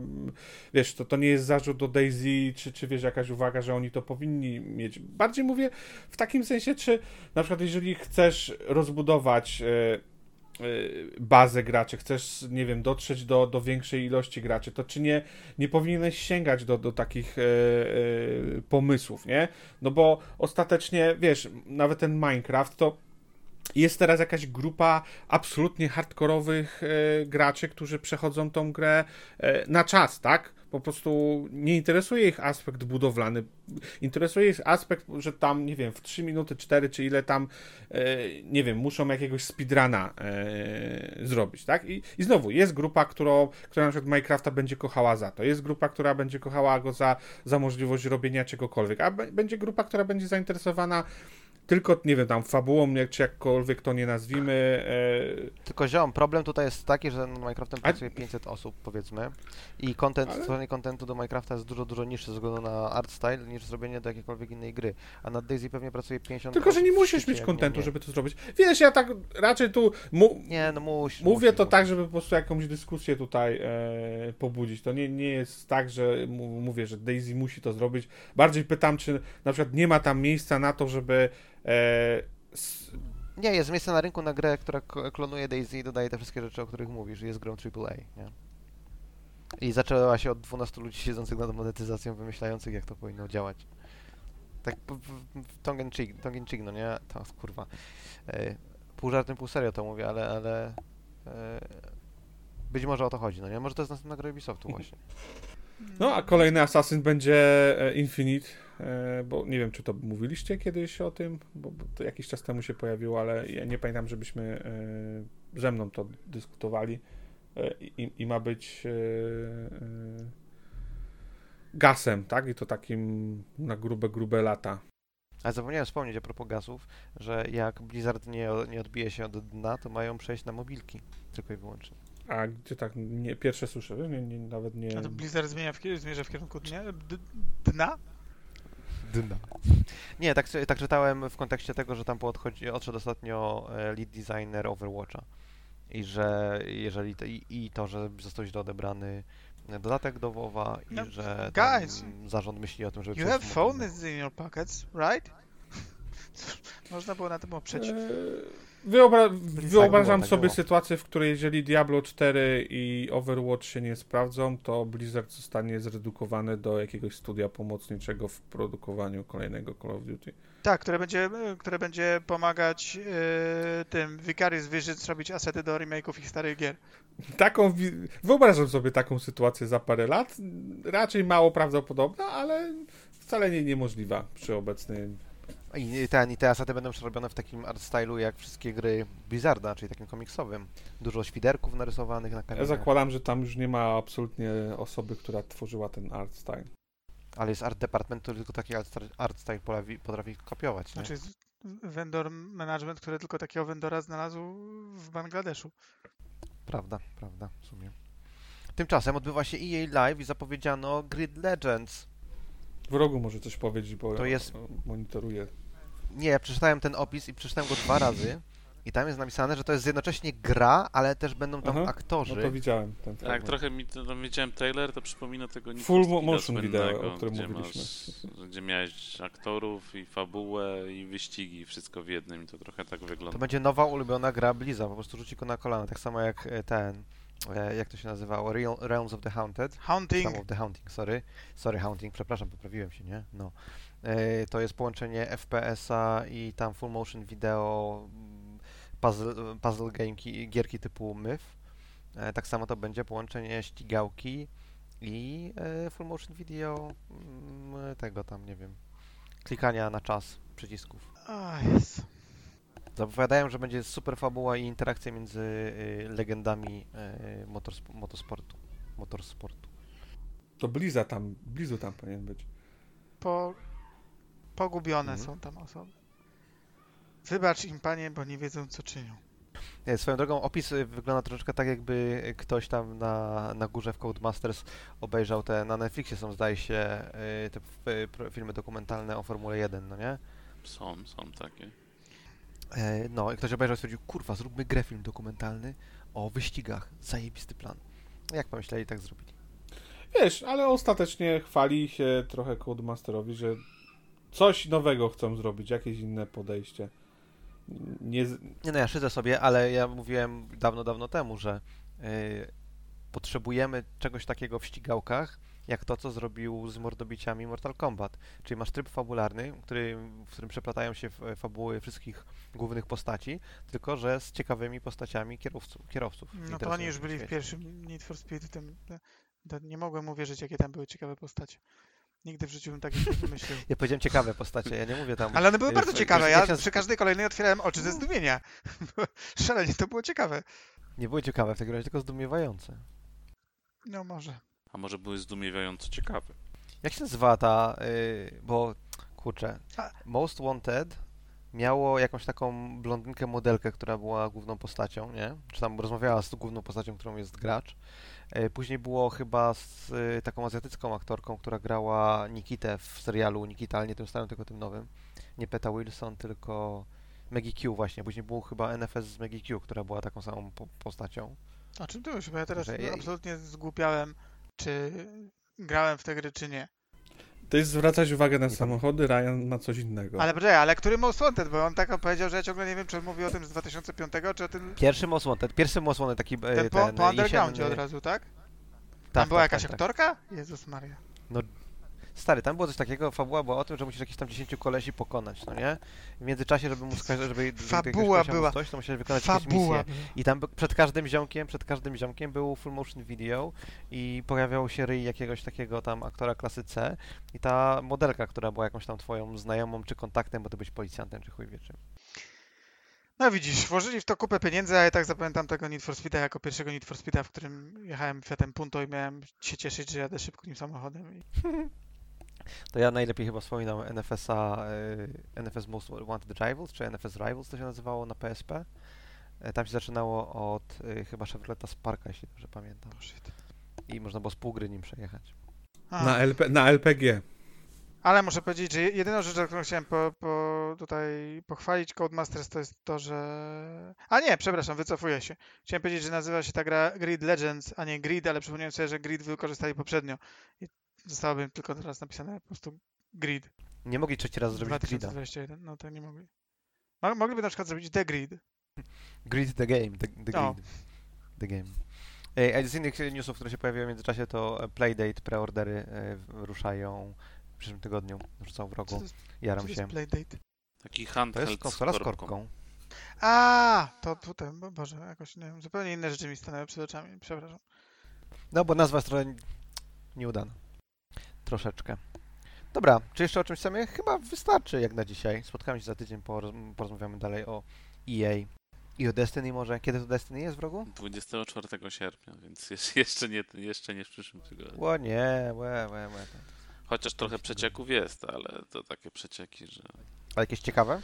wiesz, to, to nie jest zarzut do Daisy, czy, czy wiesz, jakaś uwaga, że oni to powinni mieć. Bardziej mówię w takim sensie, czy na przykład jeżeli chcesz rozbudować e, Y, bazę graczy, chcesz, nie wiem, dotrzeć do, do większej ilości graczy, to czy nie, nie powinieneś sięgać do, do takich e, e, pomysłów, nie? No bo ostatecznie, wiesz, nawet ten Minecraft to jest teraz jakaś grupa absolutnie hardkorowych e, graczy, którzy przechodzą tą grę e, na czas, tak? Po prostu nie interesuje ich aspekt budowlany. Interesuje ich aspekt, że tam, nie wiem, w 3 minuty, 4 czy ile tam, e, nie wiem, muszą jakiegoś speedruna e, zrobić, tak? I, I znowu, jest grupa, którą, która na przykład Minecrafta będzie kochała za to. Jest grupa, która będzie kochała go za, za możliwość robienia czegokolwiek. A będzie grupa, która będzie zainteresowana tylko, nie wiem, tam fabułą, czy jakkolwiek to nie nazwijmy. E... Tylko ziom, problem tutaj jest taki, że nad Minecraftem pracuje 500 osób, powiedzmy, i content, Ale... stworzenie kontentu do Minecrafta jest dużo, dużo niższy ze względu na art style, niż zrobienie do jakiejkolwiek innej gry. A nad Daisy pewnie pracuje 50 Tylko, że nie musisz mieć kontentu, żeby to zrobić. Wiesz, ja tak raczej tu... Mu... Nie, no musisz. Mówię musisz, to tak, żeby po prostu jakąś dyskusję tutaj e, pobudzić. To nie, nie jest tak, że mówię, że Daisy musi to zrobić. Bardziej pytam, czy na przykład nie ma tam miejsca na to, żeby nie, jest miejsce na rynku na grę, która klonuje Daisy i dodaje te wszystkie rzeczy, o których mówisz, jest grą AAA, nie? I zaczęła się od 12 ludzi siedzących nad monetyzacją, wymyślających, jak to powinno działać. Tak tongue in cheek, tongue in cheek, no nie? To kurwa. E, pół żartem, pół serio to mówię, ale, ale e, być może o to chodzi, no nie? Może to jest następna gra Ubisoftu właśnie. No, a kolejny Assassin będzie e, Infinite, e, bo nie wiem, czy to mówiliście kiedyś o tym, bo to jakiś czas temu się pojawiło, ale ja nie pamiętam, żebyśmy e, ze mną to dyskutowali i, i ma być gasem, tak? I to takim na grube, grube lata. Ale zapomniałem wspomnieć a propos gasów, że jak Blizzard nie, nie odbije się od dna, to mają przejść na mobilki, tylko i wyłącznie. A gdzie tak, nie, pierwsze słyszę, nie, nie, nawet nie... A to Blizzard zmienia w, zmierza w kierunku dnia, dna? Dna. Nie, tak, tak czytałem w kontekście tego, że tam odchodzi, odszedł ostatnio e, lead designer Overwatcha. I że jeżeli to, i, i to, że został źle odebrany dodatek do WoWa i no, że guys, zarząd myśli o tym, żeby... You have phone in your pockets, right? Można było na tym oprzeć. Eee, Wyobra wyobrażam tak sobie sytuację, w której jeżeli Diablo 4 i Overwatch się nie sprawdzą, to Blizzard zostanie zredukowany do jakiegoś studia pomocniczego w produkowaniu kolejnego Call of Duty. Tak, które będzie, które będzie pomagać yy, tym Vicarious Visions robić asety do remake'ów ich starych gier. Taką, wyobrażam sobie taką sytuację za parę lat. Raczej mało prawdopodobna, ale wcale nie niemożliwa przy obecnym i, ten, I te asety będą przerobione w takim art stylu jak wszystkie gry Blizzarda, czyli takim komiksowym. Dużo świderków narysowanych na kamieniu. Ja zakładam, że tam już nie ma absolutnie osoby, która tworzyła ten art style. Ale jest art department, który tylko taki art, art style potrafi, potrafi kopiować. Znaczy jest vendor management, który tylko takiego vendora znalazł w Bangladeszu. Prawda, prawda, w sumie. Tymczasem odbywa się EA Live i zapowiedziano Grid Legends. W rogu może coś powiedzieć, bo to jest... monitoruję. Nie, ja przeczytałem ten opis i przeczytałem go dwa razy. I tam jest napisane, że to jest jednocześnie gra, ale też będą tam Aha, aktorzy. No to widziałem. Ten tak, trochę mi to, tam widziałem trailer, to przypomina tego Full motion video, o którym gdzie mówiliśmy. Masz, gdzie miałeś aktorów i fabułę i wyścigi, wszystko w jednym i to trochę tak wygląda. To będzie nowa ulubiona gra Bliza, po prostu rzuci go na kolana, tak samo jak e, ten E, jak to się nazywało? Real, Realms of the Haunted. Haunting. of the Haunting, sorry. Sorry, Haunting, przepraszam, poprawiłem się, nie? No. E, to jest połączenie FPS-a i tam full motion video, mm, puzzle, puzzle game'ki, gierki typu Myth. E, tak samo to będzie połączenie ścigałki i full motion video mm, tego tam, nie wiem, klikania na czas przycisków. A, jest. Zapowiadają, że będzie super fabuła i interakcja między legendami motorsp motosportu. motorsportu. To Bliza tam, Blizu tam powinien być. Po, pogubione mhm. są tam osoby. Wybacz im, panie, bo nie wiedzą, co czynią. Swoją drogą opis y, wygląda troszeczkę tak, jakby ktoś tam na, na górze w Codemasters obejrzał te, na Netflixie są zdaje się te filmy dokumentalne o Formule 1, no nie? Są, są takie. E, No, i ktoś obejrzał i stwierdził, kurwa, zróbmy grę film dokumentalny o wyścigach. Zajebisty plan. Jak pomyśleli, tak zrobili. Wiesz, ale ostatecznie chwali się trochę Codemasterowi, że coś nowego chcą zrobić, jakieś inne podejście. Nie, z- Nie no, ja szydzę sobie, ale ja mówiłem dawno, dawno temu, że y, potrzebujemy czegoś takiego w ścigałkach, jak to, co zrobił z mordobiciami Mortal Kombat. Czyli masz tryb fabularny, który, w którym przeplatają się fabuły wszystkich głównych postaci, tylko że z ciekawymi postaciami kierowców. kierowców No to oni już byli w pierwszym Need for Speed. Tym, to nie mogłem uwierzyć, jakie tam były ciekawe postacie. Nigdy w życiu bym takich nie wymyślił. Ja powiedziałem ciekawe postacie, ja nie mówię tam... Ale one były y, bardzo w- ciekawe. jak Ja przy każdej kolejnej otwierałem oczy ze zdumienia. Szalenie to było ciekawe. Nie były ciekawe w takim razie, tylko zdumiewające. No może. A może były zdumiewająco ciekawe. Jak się nazywa ta, y, bo kurczę, Most Wanted miało jakąś taką blondynkę modelkę, która była główną postacią, nie? Czy tam rozmawiała z główną postacią, którą jest gracz. Y, Później było chyba z y, taką azjatycką aktorką, która grała Nikitę w serialu Nikita, ale nie tym starym, tylko tym nowym. Nie Peta Wilson, tylko Maggie Q właśnie. Później było chyba NFS z Maggie Q, która była taką samą po postacią. O czym ty mówisz? Bo ja teraz Że absolutnie zgłupiałem, czy grałem w te gry, czy nie. To jest zwracać uwagę na samochody, Ryan na coś innego. Ale poczekaj, ale który Most Wanted? Bo on tak opowiedział, że ja ciągle nie wiem, czy on mówi o tym z 2005, czy o tym Pierwszy Most Wanted, pierwszy Most Wanted taki e, ten po, ten po Undergroundzie jesienny- od razu, tak? Tam Tak, była tak, jakaś tak, tak. aktorka? Jezus Maria. Stary, tam było coś takiego, fabuła była o tym, że musisz jakieś tam 10 kolesi pokonać, no nie? W międzyczasie, żeby móc, każe- żeby Fabuła była. coś, to musiałeś wykonać jakieś Fabuła. misje. I tam przed każdym ziomkiem, przed każdym ziomkiem był full motion video i pojawiał się ryj jakiegoś takiego tam aktora klasy C i ta modelka, która była jakąś tam twoją znajomą czy kontaktem, bo ty byś policjantem czy chuj wie czym. No widzisz, włożyli w to kupę pieniędzy, a ja tak zapamiętam tego Need for Speeda jako pierwszego Need for Speeda, w którym jechałem Fiatem Punto i miałem się cieszyć, że jadę szybko nim samochodem. I... To ja najlepiej chyba wspominam NFS-a, y, NFS Most Wanted Rivals, czy NFS Rivals to się nazywało na PSP. E, Tam się zaczynało od y, chyba Chevroleta Sparka, jeśli dobrze pamiętam. Oh, shit. I można było z pół gry nim przejechać. A, Na, LP, na LPG. Ale muszę powiedzieć, że jedyną rzecz, którą chciałem po, po tutaj pochwalić Codemasters, to jest to, że... A nie, przepraszam, wycofuję się. Chciałem powiedzieć, że nazywa się ta gra Grid Legends, a nie Grid, ale przypomniałem sobie, że Grid wykorzystali poprzednio. I zostałoby tylko teraz napisane po prostu Grid. Nie mogli trzeci raz zrobić grida. 2021, no to nie mogli. Mo- Mogliby na przykład zrobić The Grid. Grid the game, the, the No. grid. The game. Ej, a z innych newsów, które się pojawiły w międzyczasie, to e, Playdate, preordery e, ruszają w przyszłym tygodniu. Rzucą w Co rogu. to jest, co Jaram to się. jest Playdate? Taki To handheld jest konsola z z korbką. korbką. A, to tutaj, bo Boże, jakoś nie wiem, zupełnie inne rzeczy mi stanęły przed oczami, przepraszam. No, bo nazwa jest trochę nieudana. Troszeczkę. Dobra, czy jeszcze o czymś chcemy? Chyba wystarczy jak na dzisiaj. Spotkamy się za tydzień, poroz- porozmawiamy dalej o EA. I o Destiny może. Kiedy to Destiny jest w rogu? 24 sierpnia, więc jeszcze nie, jeszcze nie w przyszłym tygodniu. Ło nie, łe, łe, łe. Chociaż trochę przecieków jest, ale to takie przecieki, że Ale jakieś ciekawe?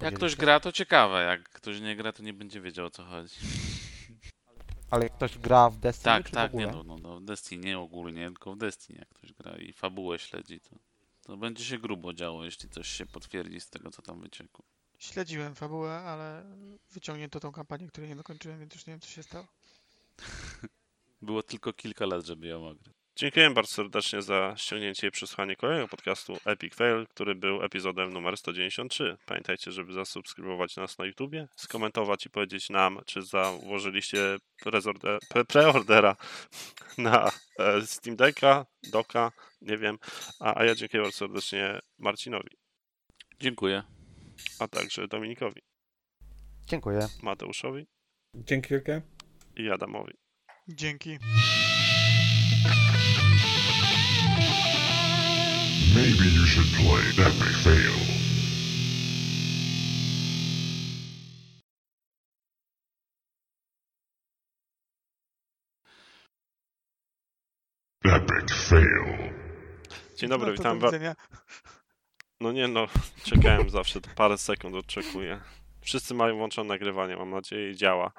jak ktoś gra, to ciekawe, jak ktoś nie gra, to nie będzie wiedział o co chodzi. Ale jak ktoś gra w Destiny, Tak, czy tak, w ogóle? nie no, no, no, w Destiny nie ogólnie, tylko w Destiny jak ktoś gra i fabułę śledzi, to, to będzie się grubo działo, jeśli coś się potwierdzi z tego, co tam wyciekło. Śledziłem fabułę, ale wyciągnięto tą kampanię, której nie dokończyłem, więc już nie wiem, co się stało. Było tylko kilka lat, żeby ją ograć. Dziękuję bardzo serdecznie za ściągnięcie i przesłuchanie kolejnego podcastu Epic Fail, który był epizodem numer 193. Pamiętajcie, żeby zasubskrybować nas na YouTubie, skomentować i powiedzieć nam, czy założyliście pre- preordera na e, Steam Decka, Doka, nie wiem. A, a ja dziękuję bardzo serdecznie Marcinowi, Dziękuję. a także Dominikowi, Dziękuję. Mateuszowi Dzięki wielkie. i Adamowi. Dzięki. Maybe you should play Epic Fail. Epic Fail. Dzień dobry, no witam was. No nie no, czekałem zawsze, to parę sekund oczekuję. Wszyscy mają włączone nagrywanie, mam nadzieję, i działa.